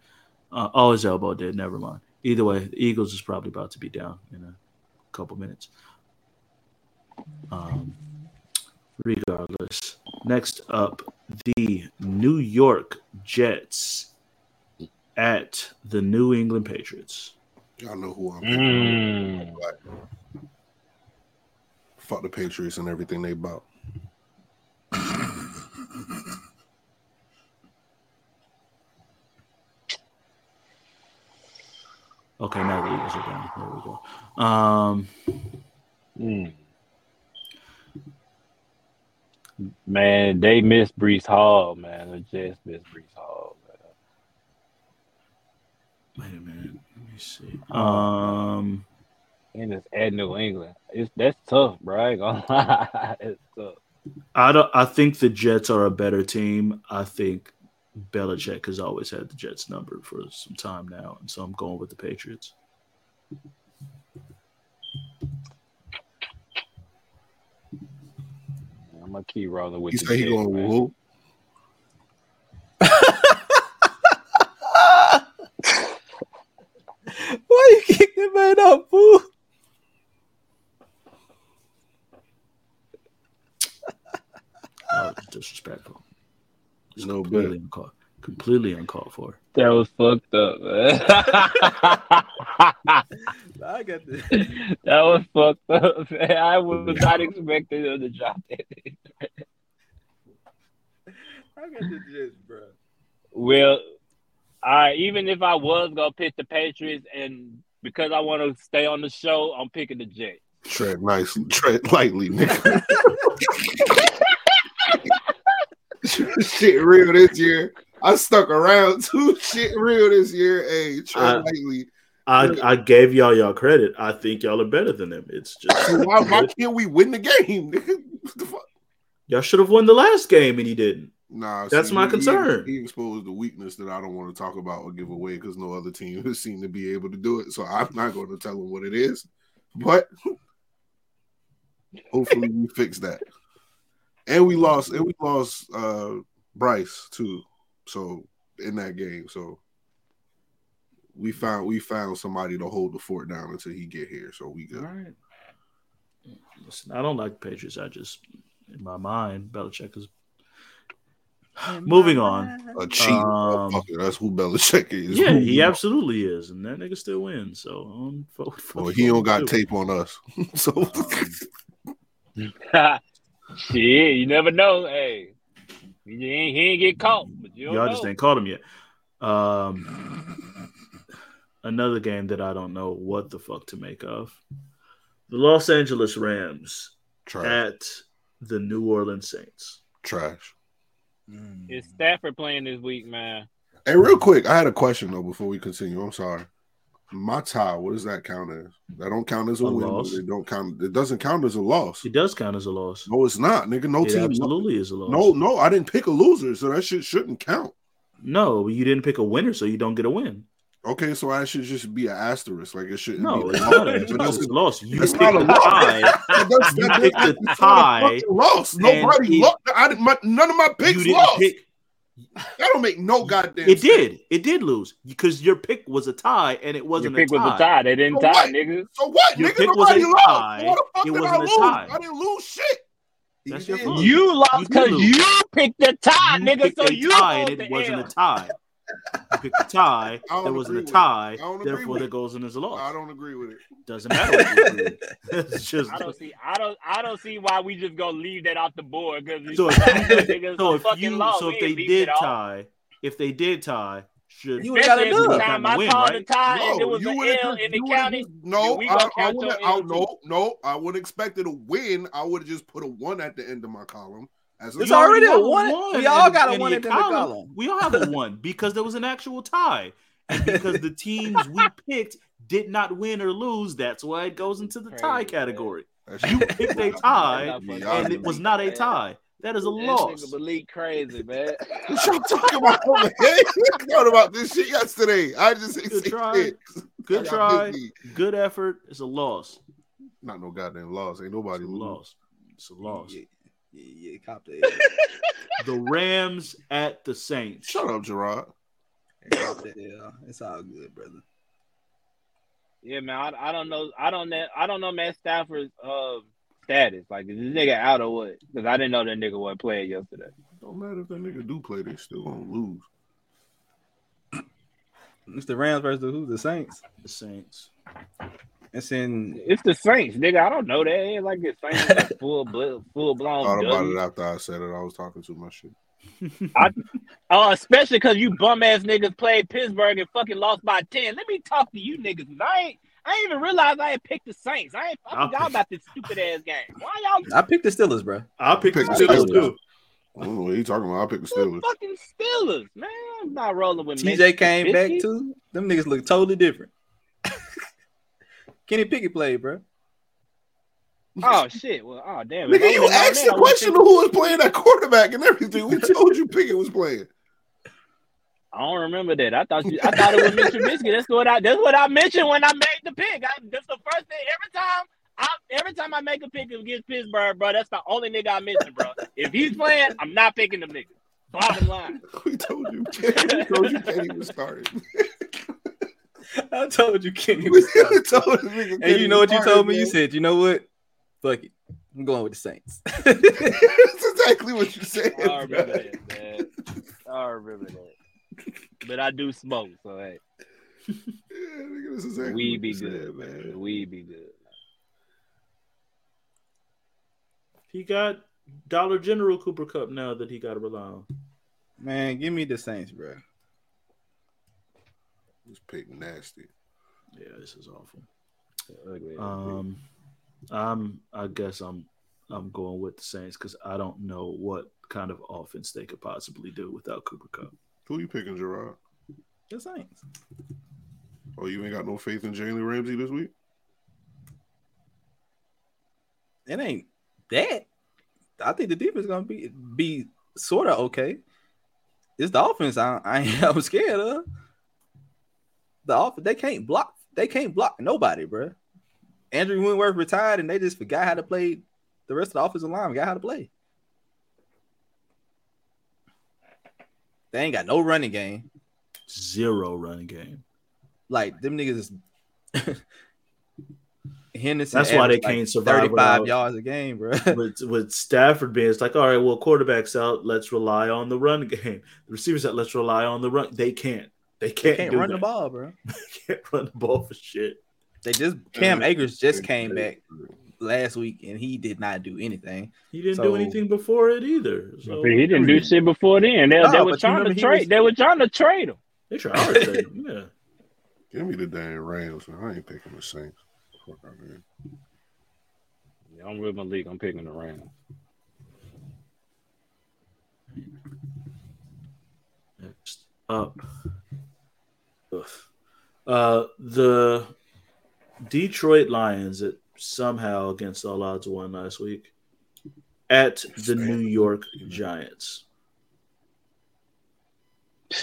Uh, oh, his elbow did. Never mind. Either way, the Eagles is probably about to be down in a couple minutes. Um, regardless, next up, the New York Jets at the New England Patriots. Y'all know who I'm. Mm. Like, fuck the Patriots and everything they bought. Okay, now the Eagles are down. There we go. Um, Mm. Man, they missed Breece Hall, man. They Jets missed Breece Hall, man. wait a minute. Let me see. Um, And it's at New England. It's that's tough, bro. I ain't gonna [laughs] lie. It's tough. I don't. I think the Jets are a better team. I think Belichick has always had the Jets number for some time now, and so I'm going with the Patriots. I'm gonna keep rolling with You say he going man. with who? [laughs] Why you kick that man out, fool? [laughs] Oh, disrespectful. It's No completely uncalled, completely uncalled for. That was fucked up, man. [laughs] [laughs] I got this. that was fucked up. Man. I was not expecting him to drop that. I got the Jets, bro. Well, I even if I was gonna pick the Patriots, and because I want to stay on the show, I'm picking the Jets. Tread nicely, tread lightly, nigga. Shit real this year. I stuck around too. Shit real this year. Hey, tread I- lightly. I, I gave y'all y'all credit. I think y'all are better than them. It's just So why, why can't we win the game? What the fuck? y'all should have won the last game and he didn't. Nah, That's my he- concern. He, he exposed the weakness that I don't want to talk about or give away because no other team [laughs] has seemed to be able to do it. So I'm not going to tell him what it is. But hopefully we fix that. And we lost, and we lost uh Breece too. So in that game, so we found we found somebody to hold the fort down until he get here. So we All good. right. Listen, I don't like the Patriots. I just in my mind, Belichick is moving on. [laughs] A cheat, Um, motherfucker. That's who Belichick is. Yeah, Who- he absolutely is, and that nigga still wins. So um, [laughs] fuck- fuck- Well, he don't got fuck tape on us. [laughs] so Shit, you never know. Hey, he ain't, he ain't get caught, but you Y'all know. just ain't caught him yet. Um, another game that I don't know what the fuck to make of. The Los Angeles Rams trash. at the New Orleans Saints. Trash. Mm. Is Stafford playing this week, man? Hey, real quick, I had a question though before we continue. I'm sorry. My tie, what does that count as? That don't count as a, A win. loss. It don't count. It doesn't count as a loss. It does count as a loss. No, it's not, nigga. No it team. absolutely is a loss. No, no, I didn't pick a loser, so that shit shouldn't count. no, you didn't pick a winner, so you don't get a win. Okay, so I should just be an asterisk. Like it shouldn't. No, be it's not. loss. It's But not that's- a loss. You It's picked not a loss. tie. that You that- picked that- the a tie, fucking Loss. Nobody it- lost. I didn't. My, none of my You picks didn't lost. pick. that don't make no goddamn. It sense. did. It did lose because your pick was a tie, and it wasn't pick a tie. was a tie. They didn't So tie, what? nigga. So what, Your nigga? pick was Nobody a lost. tie. What the fuck It did wasn't I a lose? tie. I didn't lose shit. That's You your did. You lost because lose. you picked the tie, You nigga. So a you tie, hold and the it wasn't L. a tie. You picked a tie. There wasn't a tie. I Therefore, with that goes in as a loss. I don't agree with it. Doesn't matter. What you agree. [laughs] it's just I don't see. I don't. I don't see why we just gonna leave that off the board because so. it's so if fucking you, loss. so if they did tie, if they did tie, should You would've got a Especially dub. every time I Win, called right? the tie and No, it was you an would've L in the you would've county. No, I, I wouldn't. your I, L too. no, no, I would expect it to win. I would have just put a one at the end of my column. As It's You already a have one. We all got a one of at the your end of the column. We all have a [laughs] one because there was an actual tie, and because the teams we [laughs] picked did not win or lose, that's why it goes into the tie Crazy, man. category. That You picked a tie, not fucking Yeah, and it was not a tie. That is a That loss. nigga Malik crazy, man. What y'all talking about? man? We [laughs] about this shit yesterday. I just Good say try. shit. Good try. Good effort. It's a loss. Not no goddamn loss. Ain't It's nobody a lose. loss. It's a loss. Yeah, yeah, yeah, cop that. [laughs] The Rams at the Saints. Shut up, Jarrod. Yeah, it's all good, brother. Yeah, man. I, I don't know. I don't know. I don't know Matt Stafford's uh, status. Like, is this nigga out or what? Because I didn't know that nigga wasn't playing yesterday. Don't matter if that nigga do play, they still won't lose. It's the Rams versus the who? The Saints. The Saints. It's in. It's the Saints, nigga. I don't know that. It ain't like the Saints like [laughs] full bl- full blown. Thought about W. it after I said it. I was talking too much shit. [laughs] Oh, especially because you bum ass niggas played Pittsburgh and fucking lost by ten. Let me talk to you niggas. I ain't. I ain't even realize I had picked the Saints. I ain't. I I'll forgot about this stupid ass game. Why y'all I picked the Steelers, bro. I picked, pick the Pick the Steelers Steelers. too. I don't know what he talking about. I picked the Steelers. Steelers. fucking Steelers, man? I'm not rolling with TJ Mitch came back too. Them niggas look totally different. Kenny Pickett played, bro. Oh shit! Well, oh damn. Nigga, you asked the question of who was playing that quarterback and everything. We told you Pickett was playing. I don't remember that. I thought you. I thought it was Mitch Trubisky. That's what I. That's what I mentioned when I made the pick. I, that's the first thing. Every time. I, every time I make a pick against Pittsburgh, bro, that's the only nigga I mention, bro. If he's playing, I'm not picking them niggas. Bottom line. [laughs] We told you. We told you Kenny was starting. [laughs] [laughs] I told you Kenny We [laughs] was. starting. told the and Kenny you know what you starting, told me? You said, you know what? Fuck it. I'm going with the Saints. [laughs] That's exactly what you said. I remember bro. that, man. I remember that. But I do smoke, so hey. Yeah, nigga, this is exactly We be you said, good, man. We be good. He got Dollar General Cooper Kupp now that he got to rely on. Man, give me the Saints, bro. This pick nasty. Yeah, this is awful. Um, I'm. I guess I'm. I'm going with the Saints because I don't know what kind of offense they could possibly do without Cooper Kupp. Who you picking, Jarrod? The Saints. Oh, you ain't got no faith in Jalen Ramsey this week? It ain't that. I think the defense gonna be be sort of okay. It's the offense I, I [laughs] I'm scared of. The offense they can't block. They can't block nobody, bro. Andrew Whitworth retired, and they just forgot how to play. The rest of the offensive line forgot how to play. They ain't got no running game. Zero running game. Like them niggas is [laughs] Henderson. That's why they like, can't survive 35 without- yards a game, bro. [laughs] with with Stafford being, it's like, all right, well, quarterback's out. Let's rely on the run game. The receivers out. Let's rely on the run. They can't. They They can't, can't run that. the ball, bro. [laughs] They can't run the ball for shit. They just Cam Akers just came back last week and he did not do anything. He didn't So- do anything before it either. So he didn't do shit before then. They, No, they were trying to he trade. was- They were trying to trade him. They try to trade him, Yeah. Give me the damn Rams. Man. I ain't picking the Saints. Fuck out of here. Yeah, I'm with my league. I'm picking the Rams. Next up, Ugh. Uh, the Detroit Lions that somehow against all odds won last week at the New York Giants. [laughs]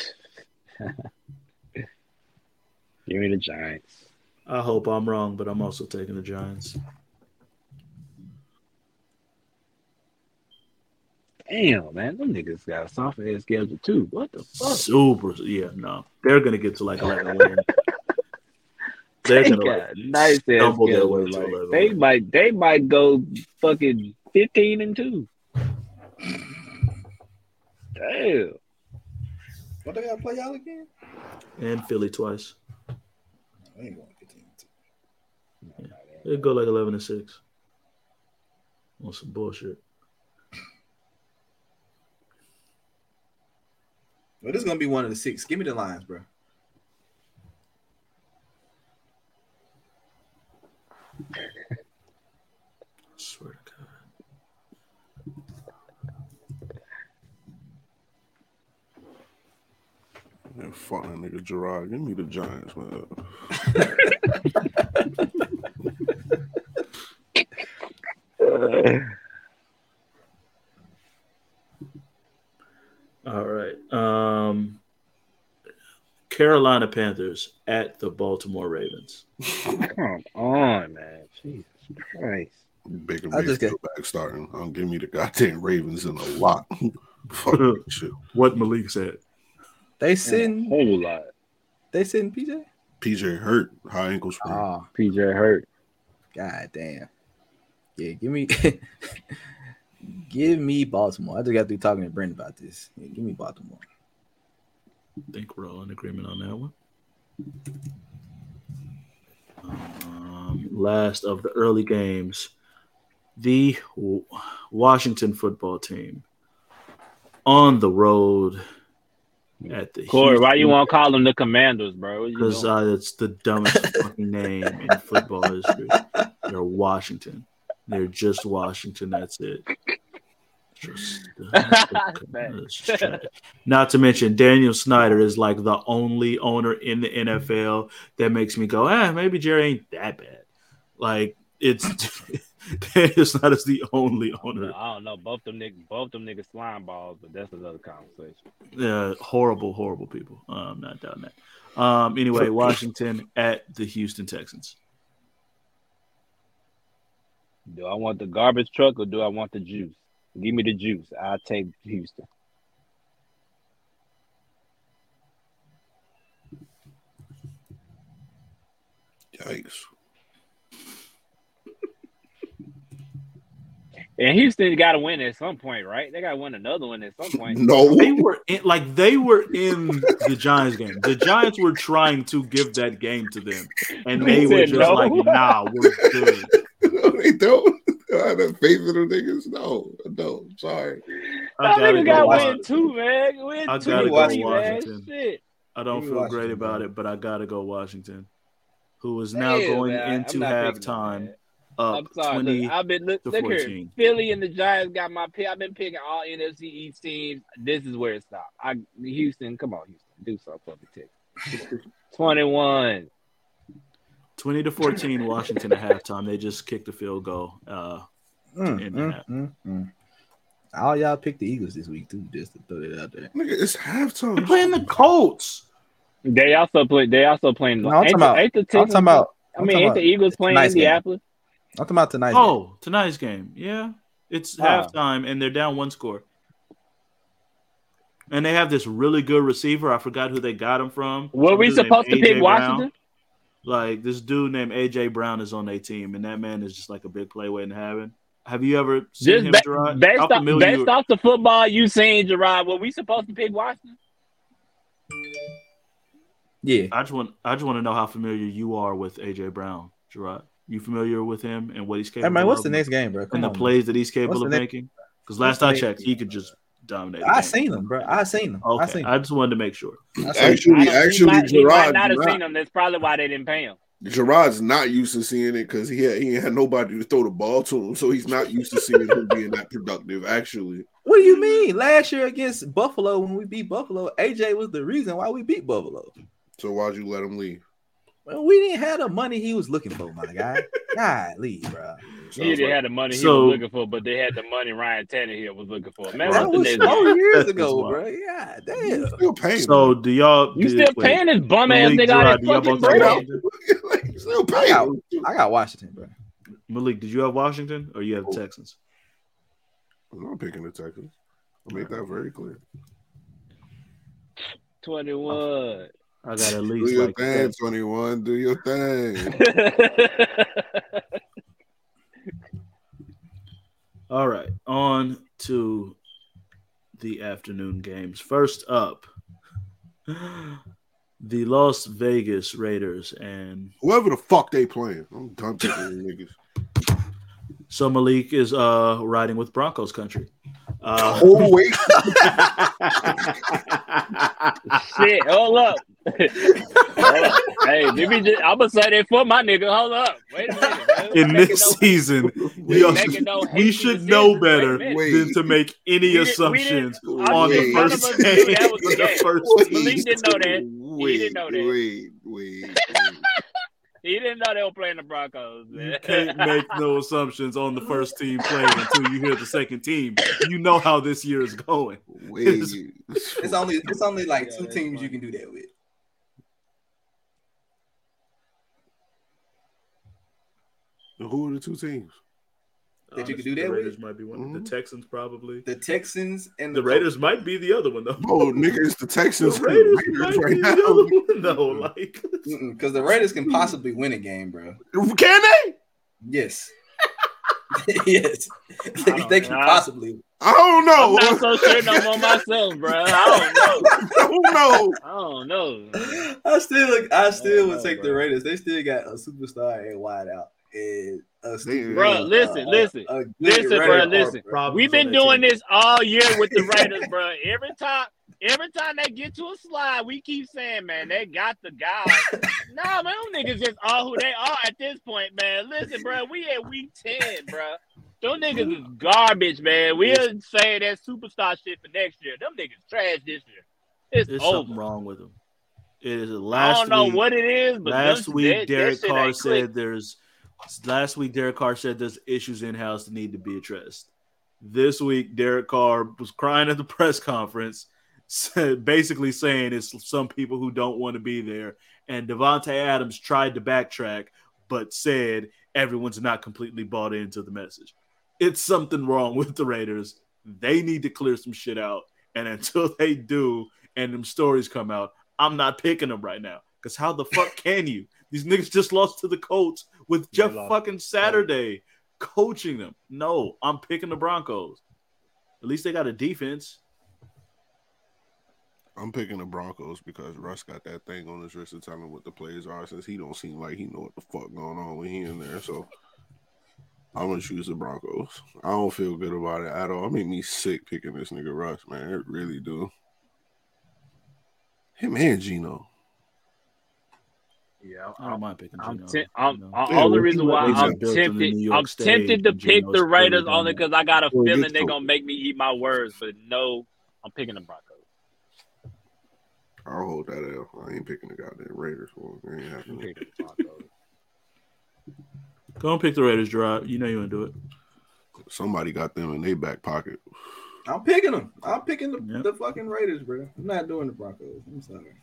Give me the Giants. I hope I'm wrong, but I'm also taking the Giants. Damn, man, them niggas got a soft ass schedule too. What the fuck? Super, yeah, no, they're gonna get to like 11 wins. [laughs] They're They gonna got like, a nice ass stumble their way schedule. to they wins. might, they might go fucking fifteen and two. Damn. What they gotta play y'all again? and Philly twice. They ain't going 15. They go like 11 and six. On some bullshit. But this is gonna be one of the six. Give me the lines, bro. [laughs] I swear to God. Man, fuck that nigga Jarrod. Give me the Giants, man. [laughs] [laughs] All right. Um, Carolina Panthers at the Baltimore Ravens. Come on, man. Jesus Christ. Baker I just Mayfield back starting. I'm um, give me the goddamn Ravens in a lot. [laughs] Fuck that. What Malik said. They A sitting. whole lot. They sitting PJ. PJ hurt, high ankle sprain. Oh, PJ hurt. god damn. Yeah, give me, [laughs] give me Baltimore. I just got through talking to Brent about this. Yeah, give me Baltimore. I think we're all in agreement on that one. Um, last of the early games, the Washington football team on the road at the Corey, why you want to call them the Commanders, bro? Because uh, it's the dumbest fucking name in football history. They're Washington. They're just Washington. That's it. Just. [laughs] Not to mention, Daniel Snyder is like the only owner in the NFL that makes me go, ah, maybe Jerry ain't that bad. Like it's [laughs] Daniel Snyder's the only owner. I don't know. Both them niggas, both them niggas slime balls, but that's another conversation. Uh, horrible, horrible people. I'm not doubting that. Um, anyway, [laughs] Washington at the Houston Texans. Do I want the garbage truck or do I want the juice? Give me the juice. I'll take Houston. Yikes. And Houston got to win at some point, right? They got to win another one at some point. No, They were in, like they were in the Giants game. The Giants were trying to give that game to them, and they He were just no. like, "Nah, we're good." [laughs] [laughs] they don't. I have that faith in them niggas. No, no, sorry. I Y'all gotta niggas go got watch- win two, man. Win I two, gotta go three, man. Washington. Shit. I don't feel Washington, great about bro. it, but I gotta go Washington, who is now Damn, going man, into not picking halftime up I'm sorry. twenty. Look, I've been look, to look here. Philly and the Giants got my pick. I've been picking all NFC East teams. This is where it stopped. I Houston, come on, Houston, do something for me, Texas. [laughs] Twenty-one. 20 to 14 Washington at halftime. They just kicked a field goal. Uh, Mm, mm, mm, mm. All y'all picked the Eagles this week too, just to throw it out there. Nigga, it's they're halftime. playing the Colts. They also play. They also playing. No, I'm talking about. ain't the I'm talking about. I I'm mean, talking ain't the Eagles playing tonight's game. Indianapolis? I'm talking about tonight. Oh, tonight's game. Yeah. It's halftime and they're down one score. And they have this really good receiver. I forgot who they got him from. Were we dude supposed to AJ pick Brown. Washington? Like this dude named AJ Brown is on their team, and that man is just like a big play waiting to happen. Have you ever seen Just him, ba- Jarrod? based, off, based off the football you seen, Jarrod, were we supposed to pick Washington? Yeah. I just want I just want to know how familiar you are with AJ Brown, Jarrod. You familiar with him and what he's capable Hey man, what's of the next game, bro? Come and the on, plays that he's capable What's of making? Because last I next- checked, he could just dominate. man. the I seen them, bro. I seen them. I Okay, seen I just wanted to make sure. them. I seen them. Actually, he actually, might, he might Jarrod, not have Jarrod, seen them. That's probably why they didn't pay him. Jarrod's not used to seeing it because he had, he ain't had nobody to throw the ball to him, so he's not used to seeing him being that productive. Actually, What do you mean? Last year against Buffalo, when we beat Buffalo, AJ was the reason why we beat Buffalo. so why'd you let him leave? Well, we didn't have the money he was looking for, my guy. [laughs] God, leave, bro. He didn't have the money he So- was looking for, but they had the money Ryan Tannehill was looking for. Man, That was four years ago, wild. bro. Yeah, damn. Still paying. So do y'all? You do- still wait, paying this bum ass Malik, nigga out of fucking both bread? Washington? [laughs] like, still I got, paying. I got Washington, bro. Malik, did you have Washington or you have oh. Texans? I'm not picking the Texans. I'll make that very clear. Twenty one. I got at least. Do your like thing, 21. Do your thing. [laughs] All right, on to the afternoon games. First up, the Las Vegas Raiders and Whoever the fuck they playing, I'm done picking these [laughs] niggas. so Malik is uh riding with Broncos country. Uh, Oh [laughs] wait, Shit, hold up. Hold. [laughs] Hey, let me just, I'm gonna say that for my nigga. Hold up. Wait a minute. man. in Making this no- season, [laughs] we we, making no we should know better Wait than to make any We assumptions didn't- on Wait. the first us game. that was [laughs] the the game. first Malik team. didn't know that. Wait, didn't know that. Wait, wait, wait. He didn't know they were playing the Broncos. You can't make no assumptions on the first team playing until you hear the second team. You know how this year is going. wait. It's only it's only like Yeah, two teams fine. you can do that with. Who are the two teams? That you could do the that with? Raiders might be one. Mhm. The Texans probably. The Texans and The Raiders might be the other one though. Oh, nigga, it's the The Texans. and Raiders the might Raiders be right the now. other one though. [laughs] Like because the Raiders can possibly win a game, bro. Can they? Yes. [laughs] [laughs] yes. They, they can I- possibly. I don't know. I'm know. not so sure no more myself, bro. I don't know. I don't know. I don't know. I still, I still would know, take the. Raiders. They still got a superstar and wide out. And a stupid- Bro, listen, uh, listen. a good Listen, bro, listen. We've been doing this all year with the [laughs] Raiders, bro. Every time, every time they get to a slide, we keep saying, man, they got the guy. [laughs] nah, man, them niggas just are who they are at this point, man. Listen, bro, we at week ten, bro. Them niggas is garbage, man. We'll say that superstar shit for next year. Them niggas trash this year. It's there's over. something wrong with them. It is I last don't know week. what it is, but last week that- that Derek shit Carr said there's last week Derek Carr said there's issues in house that need to be addressed. This week Derek Carr was crying at the press conference, basically saying it's some people who don't want to be there. And Davante Adams tried to backtrack, but said everyone's not completely bought into the message. It's something wrong with the Raiders. They need to clear some shit out. And until [laughs] they do, and them stories come out, I'm not picking them right now. Because how the fuck can you? These niggas just lost to the Colts with Jeff fucking Saturday. coaching them. No, I'm picking the Broncos. At least they got a defense. I'm picking the Broncos because Russ got that thing on his wrist to tell him what the plays are since he don't seem like he know what the fuck going on when he in there. So I'm gonna choose the Broncos. I don't feel good about it at all. It made me sick picking this nigga Russ, man. It really do. Him and Geno. Yeah, I don't mind picking. I'm, Geno, te- I'm, you know. I'm- Yeah, all the reason why I'm built in the tempted, I'm stage, tempted to pick Geno's the Raiders clearly only because I got a Well, feeling they're gonna make me eat my words. But no, I'm picking the Broncos. I'll hold that L. I ain't picking the goddamn Raiders for it. Ain't happening. picking the Broncos. Go and pick the Raiders, Jarrod. You know you want to do it. Somebody got them in their back pocket. I'm picking them. I'm picking the, Yep. the fucking Raiders, bro. I'm not doing the Broncos. I'm sorry.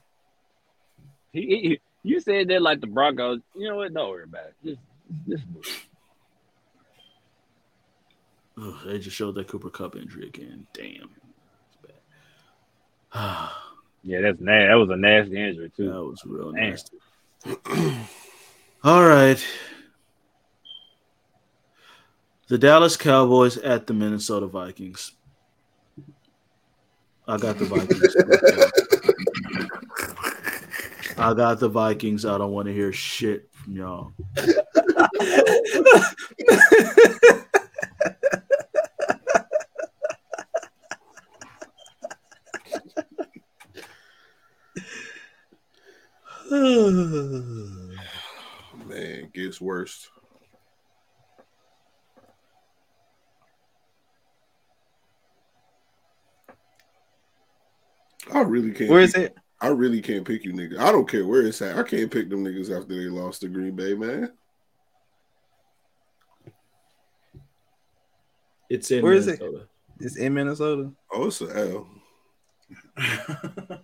He, he, you said that like the Broncos. You know what? Don't worry about it. Just, just they just showed that Cooper Kupp injury again. Damn. [sighs] Yeah, that's nasty. That was a nasty injury too. that was real nasty. [clears throat] All right. The Dallas Cowboys at the Minnesota Vikings. I got the Vikings. [laughs] I got the Vikings. I don't want to hear shit from y'all. [sighs] Man, gets worse. I really can't. Where is pick- it? I really can't pick you niggas. I don't care where it's at. I can't pick them niggas after they lost to Green Bay, man. It's in Where is it? Minnesota. It's in Minnesota. Oh, it's an L. [laughs]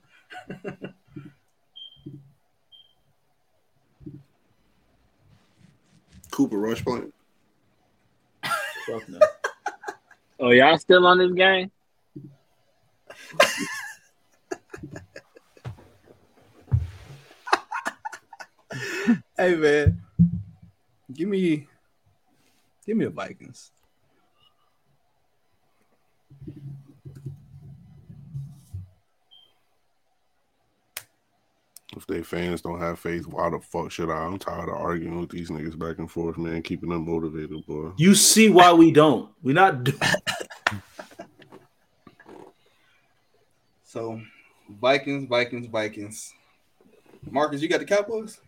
Cooper Rush playing. Fuck no. Oh, y'all still on this game? [laughs] Hey man, give me, give me a Vikings. If they fans don't have faith, why the fuck should I? I'm tired of arguing with these niggas back and forth, man. Keeping them motivated, boy. You see why we don't. We're not do- [laughs] So, Vikings, Vikings, Vikings. Marcus, you got the Cowboys.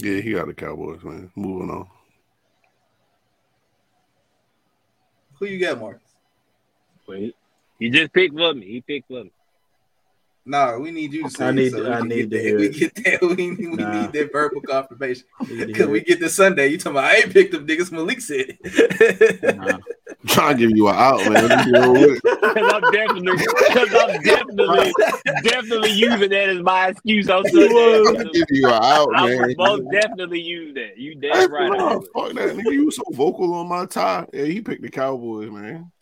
Yeah, he got the Cowboys, man. Moving on. Who you got, Marcus? Wait, he just picked for me. He picked for me. Nah, we need you to say. I it need- so we I need get to that. hear We get that. We, need- we Nah. need that verbal confirmation. [laughs] Because hear we get to Sunday, you talking about I ain't picked them niggas. Malik said. Nah. [laughs] I'm trying to give you an out, man. You know what? Because [laughs] I'm definitely, because I'm definitely, definitely using that as my excuse on I'm gonna Sunday. give you an out, I man. most definitely use that. You Hey, damn right. I nah, fuck that nigga. You was so vocal on my tie. Yeah, he picked the Cowboys, man.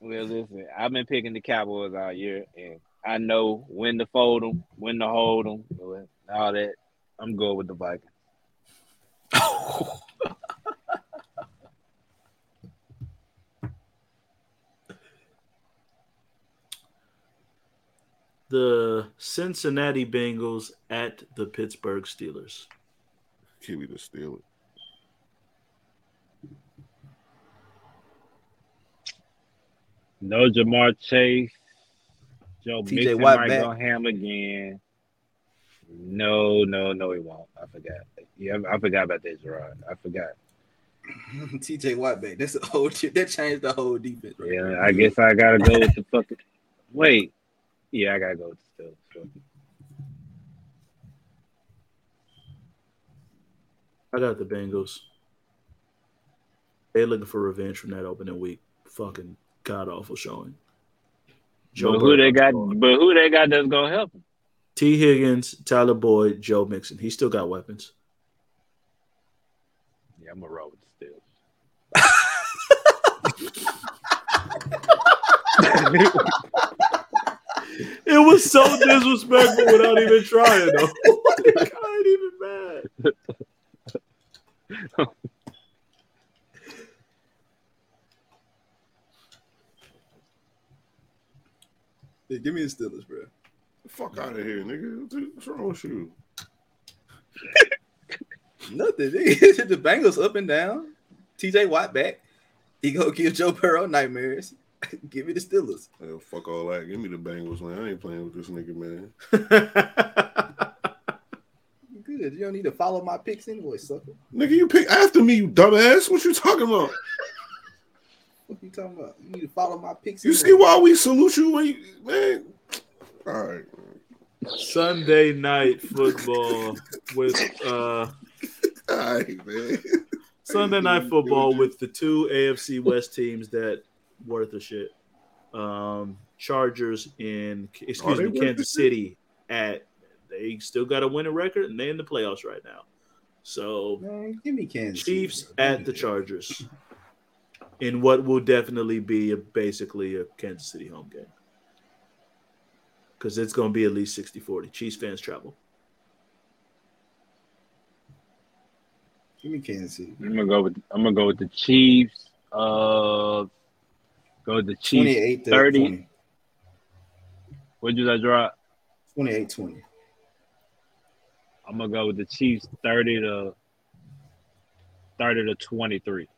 Well, listen, I've been picking the Cowboys all year, and I know when to fold them, when to hold them, all that. I'm going with the Vikings. [laughs] The Cincinnati Bengals at the Pittsburgh Steelers. Give me the Steelers. it. No Ja'Marr Chase. Joe TJ Mixon Watt might back. go ham again. No, no, no, he won't. I forgot. Yeah, I, I forgot about that, Jarrod. I forgot. [laughs] TJ Watt back. That's a whole shit. That changed the whole defense. Right Yeah, there. I guess I gotta go with the fucking. Wait, yeah, I gotta go with the Steelers. Fuck. I got the Bengals. They looking for revenge from that opening week. Fucking god awful showing. But who they got? But who they got that's gonna help him? Tee Higgins, Tyler Boyd, Joe Mixon. He still got weapons. Yeah, I'm gonna roll with the Steelers. [laughs] It was so disrespectful without even trying, though. [laughs] I ain't even mad. [laughs] Yeah, give me the Steelers, bro. Fuck out of here, nigga. What's wrong with you? [laughs] Nothing. nigga. [laughs] the Bengals up and down. TJ Watt back. He gonna give Joe Burrow nightmares. [laughs] give me the Steelers. Fuck all that. Give me the Bengals, man. I ain't playing with this nigga, man. Good. You don't need to follow my picks anyway, sucker. Nigga, you pick after me, you dumbass. What you talking about? What you talking about? You need to follow my picks. You anyway. see why we salute you when you man? All right. Sunday night football with uh All right, man. Sunday [laughs] night football with the two AFC West teams that worth a shit. Um, Chargers in excuse me, Kansas? City at they still got a winning record and they're in the playoffs right now. So Man, give me Kansas. Chiefs bro. Give at the. Chargers in what will definitely be a, basically a Kansas City home game. Because it's going to be at least 60 40. Chiefs fans travel. Give me Kansas City. I'm gonna go with I'm gonna go with the Chiefs. Uh, go with the Chiefs. 30. 20. What did I drop? 28-20. I'm gonna go with the Chiefs 30 to 30 to 23.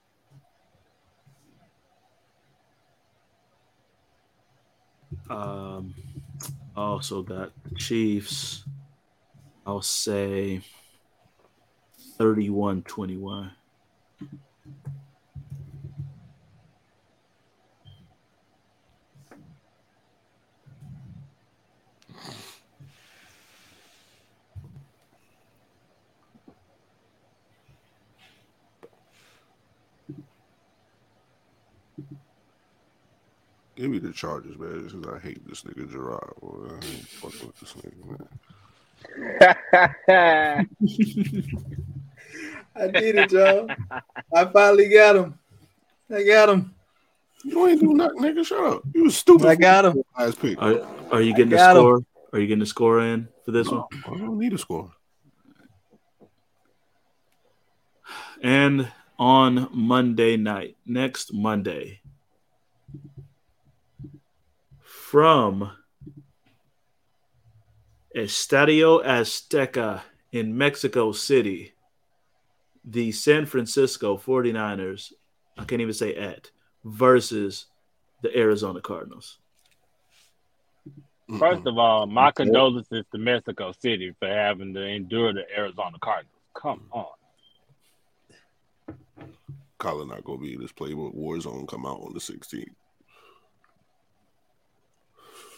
Um, also got Chiefs. I'll say 31 21. Give me the Chargers, man. Just 'cause I hate this nigga Jarrod. Boy. I ain't fucking with this nigga, man. [laughs] I did it, y'all. I finally got him. I got him. You ain't do nothing, nigga. Shut up. You was stupid. I got him. Last pick. Are, are you getting the got 'em. score? Are you getting the score in for this one? I don't need a score. And on Monday night, next Monday, from Estadio Azteca in Mexico City, the San Francisco 49ers, I can't even say at, versus the Arizona Cardinals. First of all, my condolences to Mexico City for having to endure the Arizona Cardinals. Come on. Colin not gonna be in this playbook. Warzone come out on the 16th.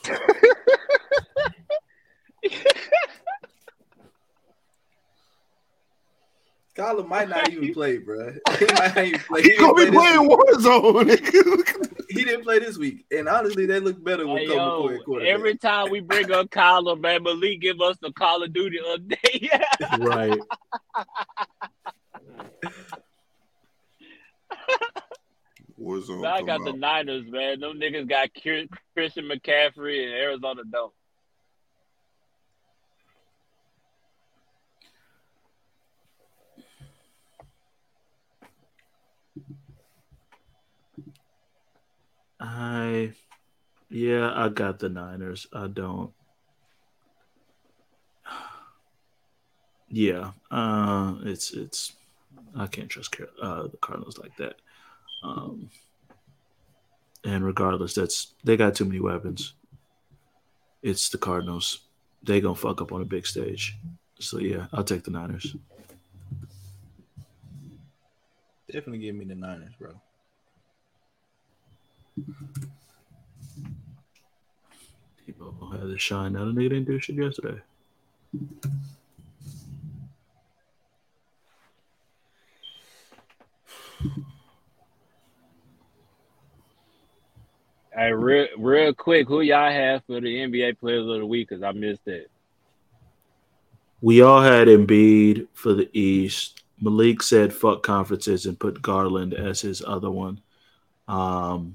[laughs] Skyler might not even play, bro. [laughs] He might not even play. He He didn't gonna play, be this playing week. Warzone. he didn't play this week. And honestly, they look better with Hey, Colt yo, quarterback. every time we bring up Kyler, man, Malik give us the Call of Duty update. [laughs] Right. Warzone. I come got the. Niners, man. Them niggas got Christian McCaffrey and Arizona don't. I, yeah, I got the Niners. I don't. [sighs] Yeah, uh, it's it's. I can't trust uh, the Cardinals like that. Um, and regardless, that's they got too many weapons. It's the Cardinals. They gonna fuck up on a big stage. So yeah, I'll take the Niners. Definitely give me the Niners, bro. People had to shine. Now the nigga didn't do shit yesterday. Hey, real, real quick, who y'all have for the NBA Players of the Week? Because I missed it. We all had Embiid for the East. Malik said fuck conferences and put Garland as his other one. Um,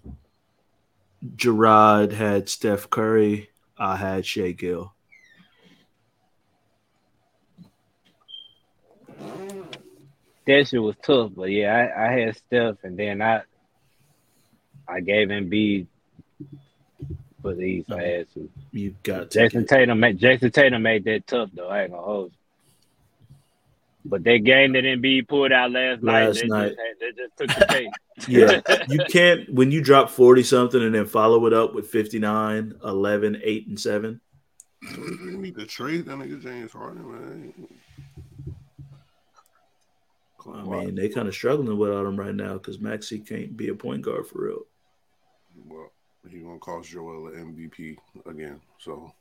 Jarrod had Steph Curry. I had Shai Gill. That shit was tough, but yeah, I, I had Steph, and then I I gave Embiid for the East. I had to. You got. Jayson get- Tatum made Jayson Tatum made that tough though. I ain't gonna hold you. But that game that Embiid pulled out last, night, Last they, night. Just, they just took the cake. [laughs] Yeah, [laughs] you can't when you drop 40 something and then follow it up with 59, 11, 8 and 7. You need to trade that nigga James Harden, man. I mean, they kind of struggling without him right now because Maxey can't be a point guard for real. well, he gonna cost Joel an MVP again. So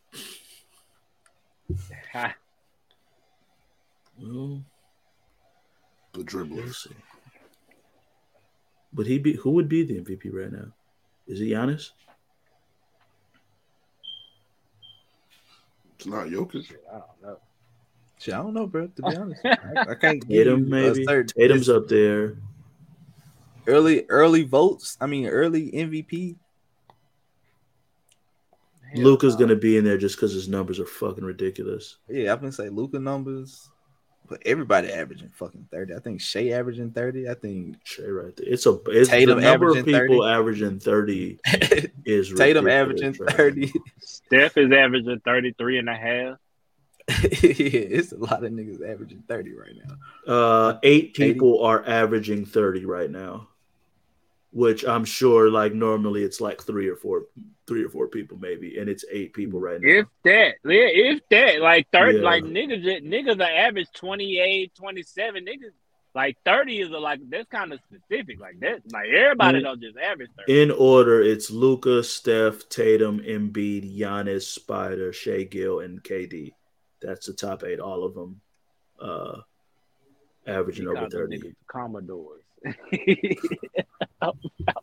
Well, [laughs] the we'll dribblers. see. Would he be who would be the MVP right now? Is it Giannis? It's not Jokic. I don't know. Shit, I don't know, bro. To be honest, [laughs] I, I can't give Tatum, you a maybe. certain- Tatum's up there. early early votes. I mean, early MVP. Hell Luka's gonna be in there just because his numbers are fucking ridiculous. Yeah, I'm gonna say Luka numbers, but everybody averaging fucking thirty. I think Shai averaging thirty. I think Shai right there. It's a it's Tatum the number of people 30. averaging 30 [laughs] is Tatum ridiculous averaging right thirty. Steph is averaging 33 and a half. [laughs] yeah, it's a lot of niggas averaging thirty right now. Uh, eight KD? people are averaging 30 right now, which I'm sure like normally it's like three or four, three or four people maybe, and it's eight people right now. If that, yeah, if that, like 30, Yeah. like niggas, niggas are average 28, 27. Niggas, like 30 is a, like, that's kind of specific. Like that, like everybody Mm. don't just average 30. In order, it's Luka, Steph, Tatum, Embiid, Giannis, Spider, Shai Gill, and KD. That's the top eight, all of them uh, averaging over 30. niggas Commodores. I,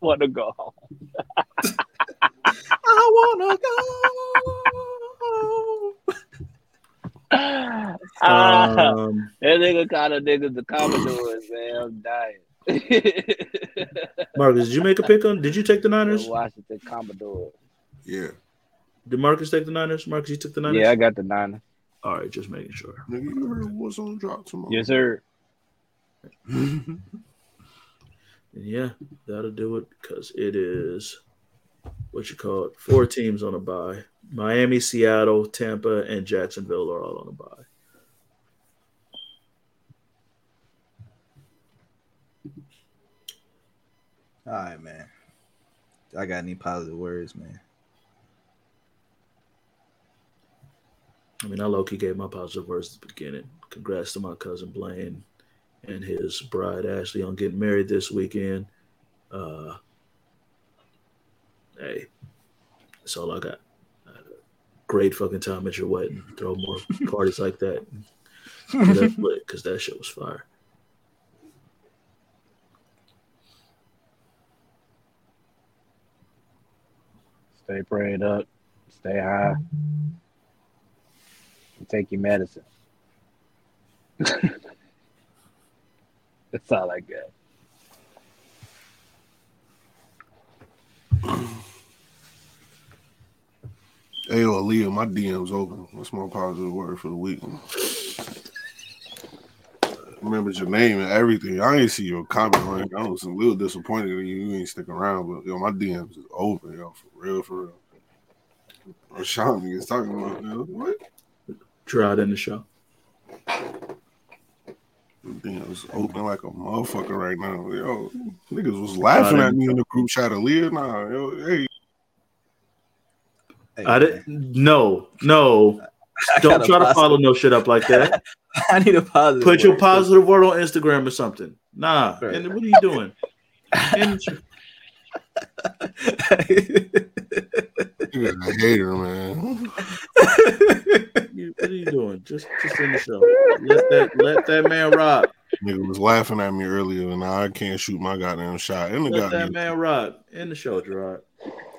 want to go home. I wanna go. [laughs] [laughs] Ah, Um, that nigga called the niggas the Commodores, man. I'm dying. [laughs] Marcus, did you make a pick on? Did you take the The Niners? Washington Commodores. Yeah, Did Marcus take the Niners? Marcus, you took the Niners? Yeah, I got the Niners. All right, just making sure. nigga, you heard what's on drop tomorrow? Yes, sir. And yeah, that'll do it because it is what you call it. Four teams on a bye. Miami, Seattle, Tampa, and Jacksonville are all on a bye. All right, man. I got any positive words, man? I mean, I low key gave my positive words at the beginning. Congrats to my cousin Blaine and his bride Ashley on getting married this weekend. Uh, hey, that's all I got. I great fucking time at your wedding. Throw more [laughs] parties like that. Because that shit was fire. Stay prayed up. Stay high. And take your medicine. [laughs] That's all I got. Hey, yo, Aaliyah, my DM's open. What's my positive word for the week? Remember your name and everything. I ain't see your comment on it. I was a little disappointed that you. You ain't stick around, but yo, my DMs is open, yo, for real, for real. Rashawn niggas talking about yo, what? Draw it in the show. DMs open like a motherfucker right now. Yo, niggas was laughing at me in the group chat. Aaliyah, nah, yo, hey, Hey, I didn't. No, no. [laughs] I Don't try to follow no shit up like that. [laughs] I need a positive. Put your word. positive word on Instagram or something. Nah. Right. And what are you doing? [laughs] And- you a hater, man. you- what are you doing? Just, just in the show. Let that, let that man rock. Nigga was laughing at me earlier, and now I can't shoot my goddamn shot. In the Let that man rock in the show, Jarrod.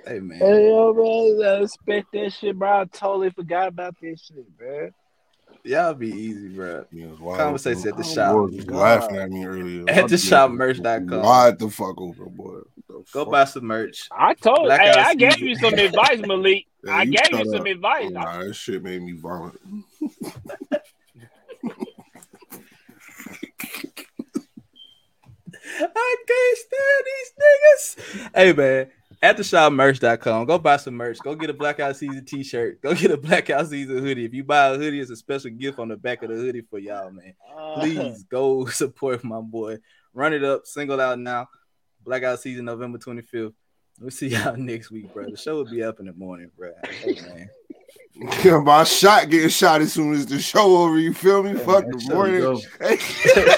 hey man, Hey, yo, bro, I expect that shit, bro. I totally forgot about this shit, bro. Y'all be easy, bro. Yeah, it was wild. Conversation at the shop. was laughing at me earlier. At the My shop dick merch.com. Wide the fuck open, boy. The Go fuck? buy some merch. I told Black hey, Eyed I gave you some advice, Malik. [laughs] Yeah, I you gave you some up. advice. I- Nah, that shit made me vomit. [laughs] I can't stand these niggas. Hey man, at the shopmerch.com. Go buy some merch. Go get a blackout season t-shirt. Go get a blackout season hoodie. If you buy a hoodie, it's a special gift on the back of the hoodie for y'all, man. Uh, Please go [laughs] support my boy. Run it up, single out now. Blackout season November 25th. We'll see y'all [laughs] next week, bro. The show will be up in the morning, bro. Hey, man. Yeah, my shot getting shot as soon as the show over. You feel me? Fuck man, the morning. go. Hey. [laughs]